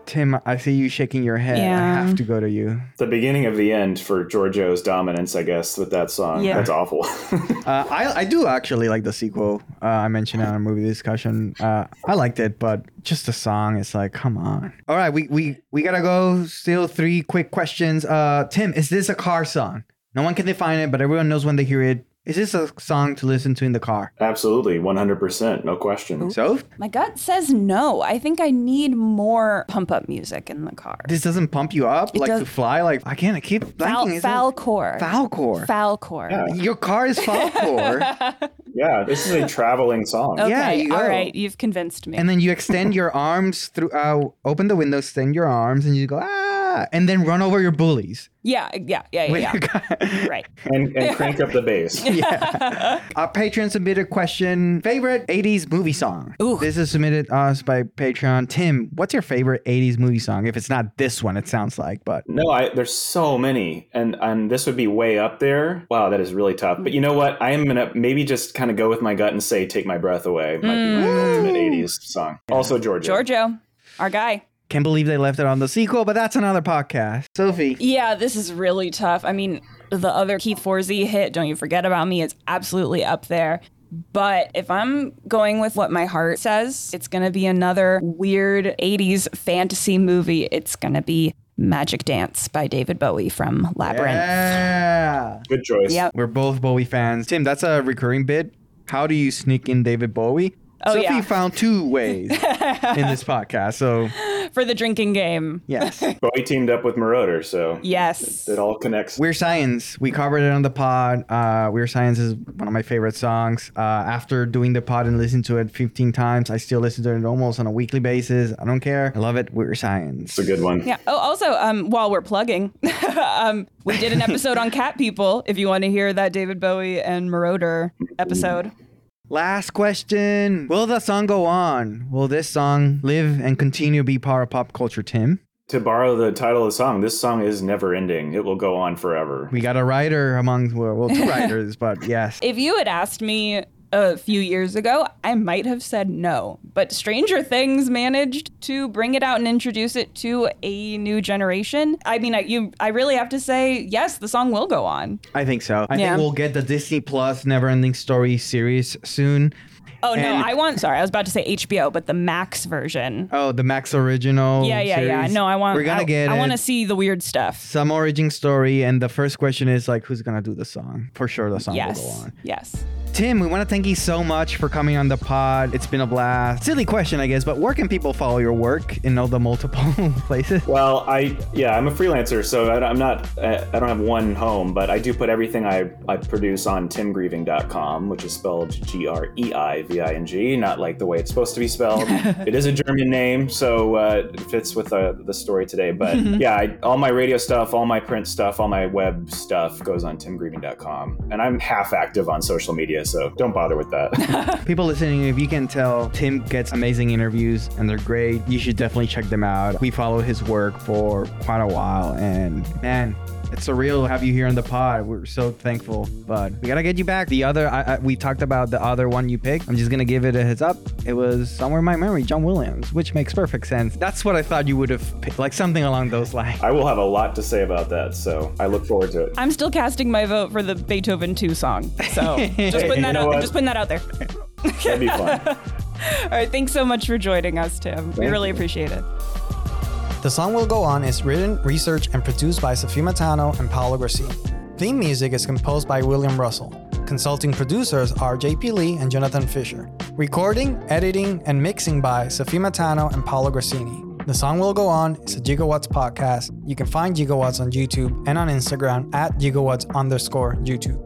Tim, I see you shaking your head. I have to go to you. The beginning of the end for Giorgio's dominance, I guess, with that song. Yeah. That's awful. Uh, I I do actually like the sequel. Uh, I mentioned it on a movie discussion. Uh, I liked it, but just the song, it's like, come on. All right, we we we gotta go. Still three quick questions. Uh, Tim, is this a car song? No one can define it, but everyone knows when they hear it. Is this a song to listen to in the car? Absolutely, 100%, no question. So My gut says no. I think I need more pump up music in the car. this doesn't pump you up It like does- to fly. Like I can't I keep Fal- thinking. is it- Falkor. Falkor. Falkor. Your car is Falkor. Yeah, this is a traveling song. Okay, Yeah, you all go. right. You've convinced me. and then you extend your arms through. Uh, open the window, extend your arms, and you go ah, and then run over your bullies. yeah, yeah, yeah, yeah. Yeah. right. And, and crank up the bass. yeah. Our Patreon submitted a question favorite 80s movie song. Ooh. This is submitted us by Patreon. Tim, what's your favorite 80s movie song? If it's not this one, it sounds like, but No, I there's so many, and and this would be way up there. Wow, that is really tough. But you know what? I am gonna maybe just kind of go with my gut and say "Take My Breath Away" might be my mm. ultimate '80s song. Also, Georgia. Giorgio, our guy. Can't believe they left it on the sequel, but that's another podcast. Sophie. Yeah, this is really tough. I mean, the other Keith Forsey hit, Don't You Forget About Me, is absolutely up there. But if I'm going with what my heart says, it's going to be another weird 80s fantasy movie. It's going to be Magic Dance by David Bowie from Labyrinth. Yeah. Good choice. Yep. We're both Bowie fans. Tim, that's a recurring bit. How do you sneak in David Bowie? Oh, Sophie yeah. found two ways in this podcast. So, For the drinking game. yes. Bowie teamed up with Moroder, so Yes. it all connects. Weird Science. We covered it on the pod. Uh, Weird Science is one of my favorite songs. Uh, after doing the pod and listening to it 15 times, I still listen to it almost on a weekly basis. I don't care. I love it. We're Science. It's a good one. Yeah. Oh, also, um, while we're plugging, um, we did an episode on Cat People. If you want to hear that David Bowie and Moroder episode. Last question. Will the song go on? Will this song live and continue to be part of pop culture, Tim? To borrow the title of the song, this song is never ending. It will go on forever. We got a writer among, well, well two writers, but yes. If you had asked me a few years ago, I might have said no. But Stranger Things managed to bring it out and introduce it to a new generation. I mean, I, you, I really have to say, yes, the song will go on. I think so. I Yeah. think we'll get the Disney Plus Never Ending Story series soon. Oh no, And- I want. Sorry, I was about to say HBO, but the Max version. Oh, the Max original. yeah, yeah, yeah. series. No, I want. We're gonna I, get I want to see the weird stuff. some origin story, and the first question is like, who's gonna do the song? For sure, the song will go Yes. on. Yes. Tim, we want to thank you so much for coming on the pod. It's been a blast. Silly question, I guess, but where can people follow your work in all the multiple places? Well, I yeah, I'm a freelancer, so I, I'm not. I I don't have one home, but I do put everything I, I produce on timgreiving.com, which is spelled G R E I V I N G, not like the way it's supposed to be spelled. it is a German name, so uh, it fits with uh, the story today. But yeah, I, all my radio stuff, all my print stuff, all my web stuff goes on timgreiving.com, and I'm half active on social media, so don't bother with that. People listening, if you can tell, Tim gets amazing interviews and they're great. You should definitely check them out. We follow his work for quite a while, and man, it's surreal to have you here on the pod. We're so thankful, bud. we gotta get you back. The other, I, I, we talked about the other one you picked. I'm just gonna give it a heads up. It was somewhere in my memory, John Williams, which makes perfect sense. That's what I thought you would have picked, like something along those lines. I will have a lot to say about that, so I look forward to it. I'm still casting my vote for the Beethoven 2 song. So just putting you that out. Just putting that out there. That'd be fun. All right. Thanks so much for joining us, Tim. we really you. appreciate it. The song Will Go On is written, researched, and produced by Sophie Matano and Paolo Grassini. Theme music is composed by William Russell. Consulting producers are JP Lee and Jonathan Fisher. Recording, editing, and mixing by Sophie Matano and Paolo Grassini. The Song Will Go On is a Gigawatts podcast. You can find Gigawatts on YouTube and on Instagram at gigawatts underscore YouTube.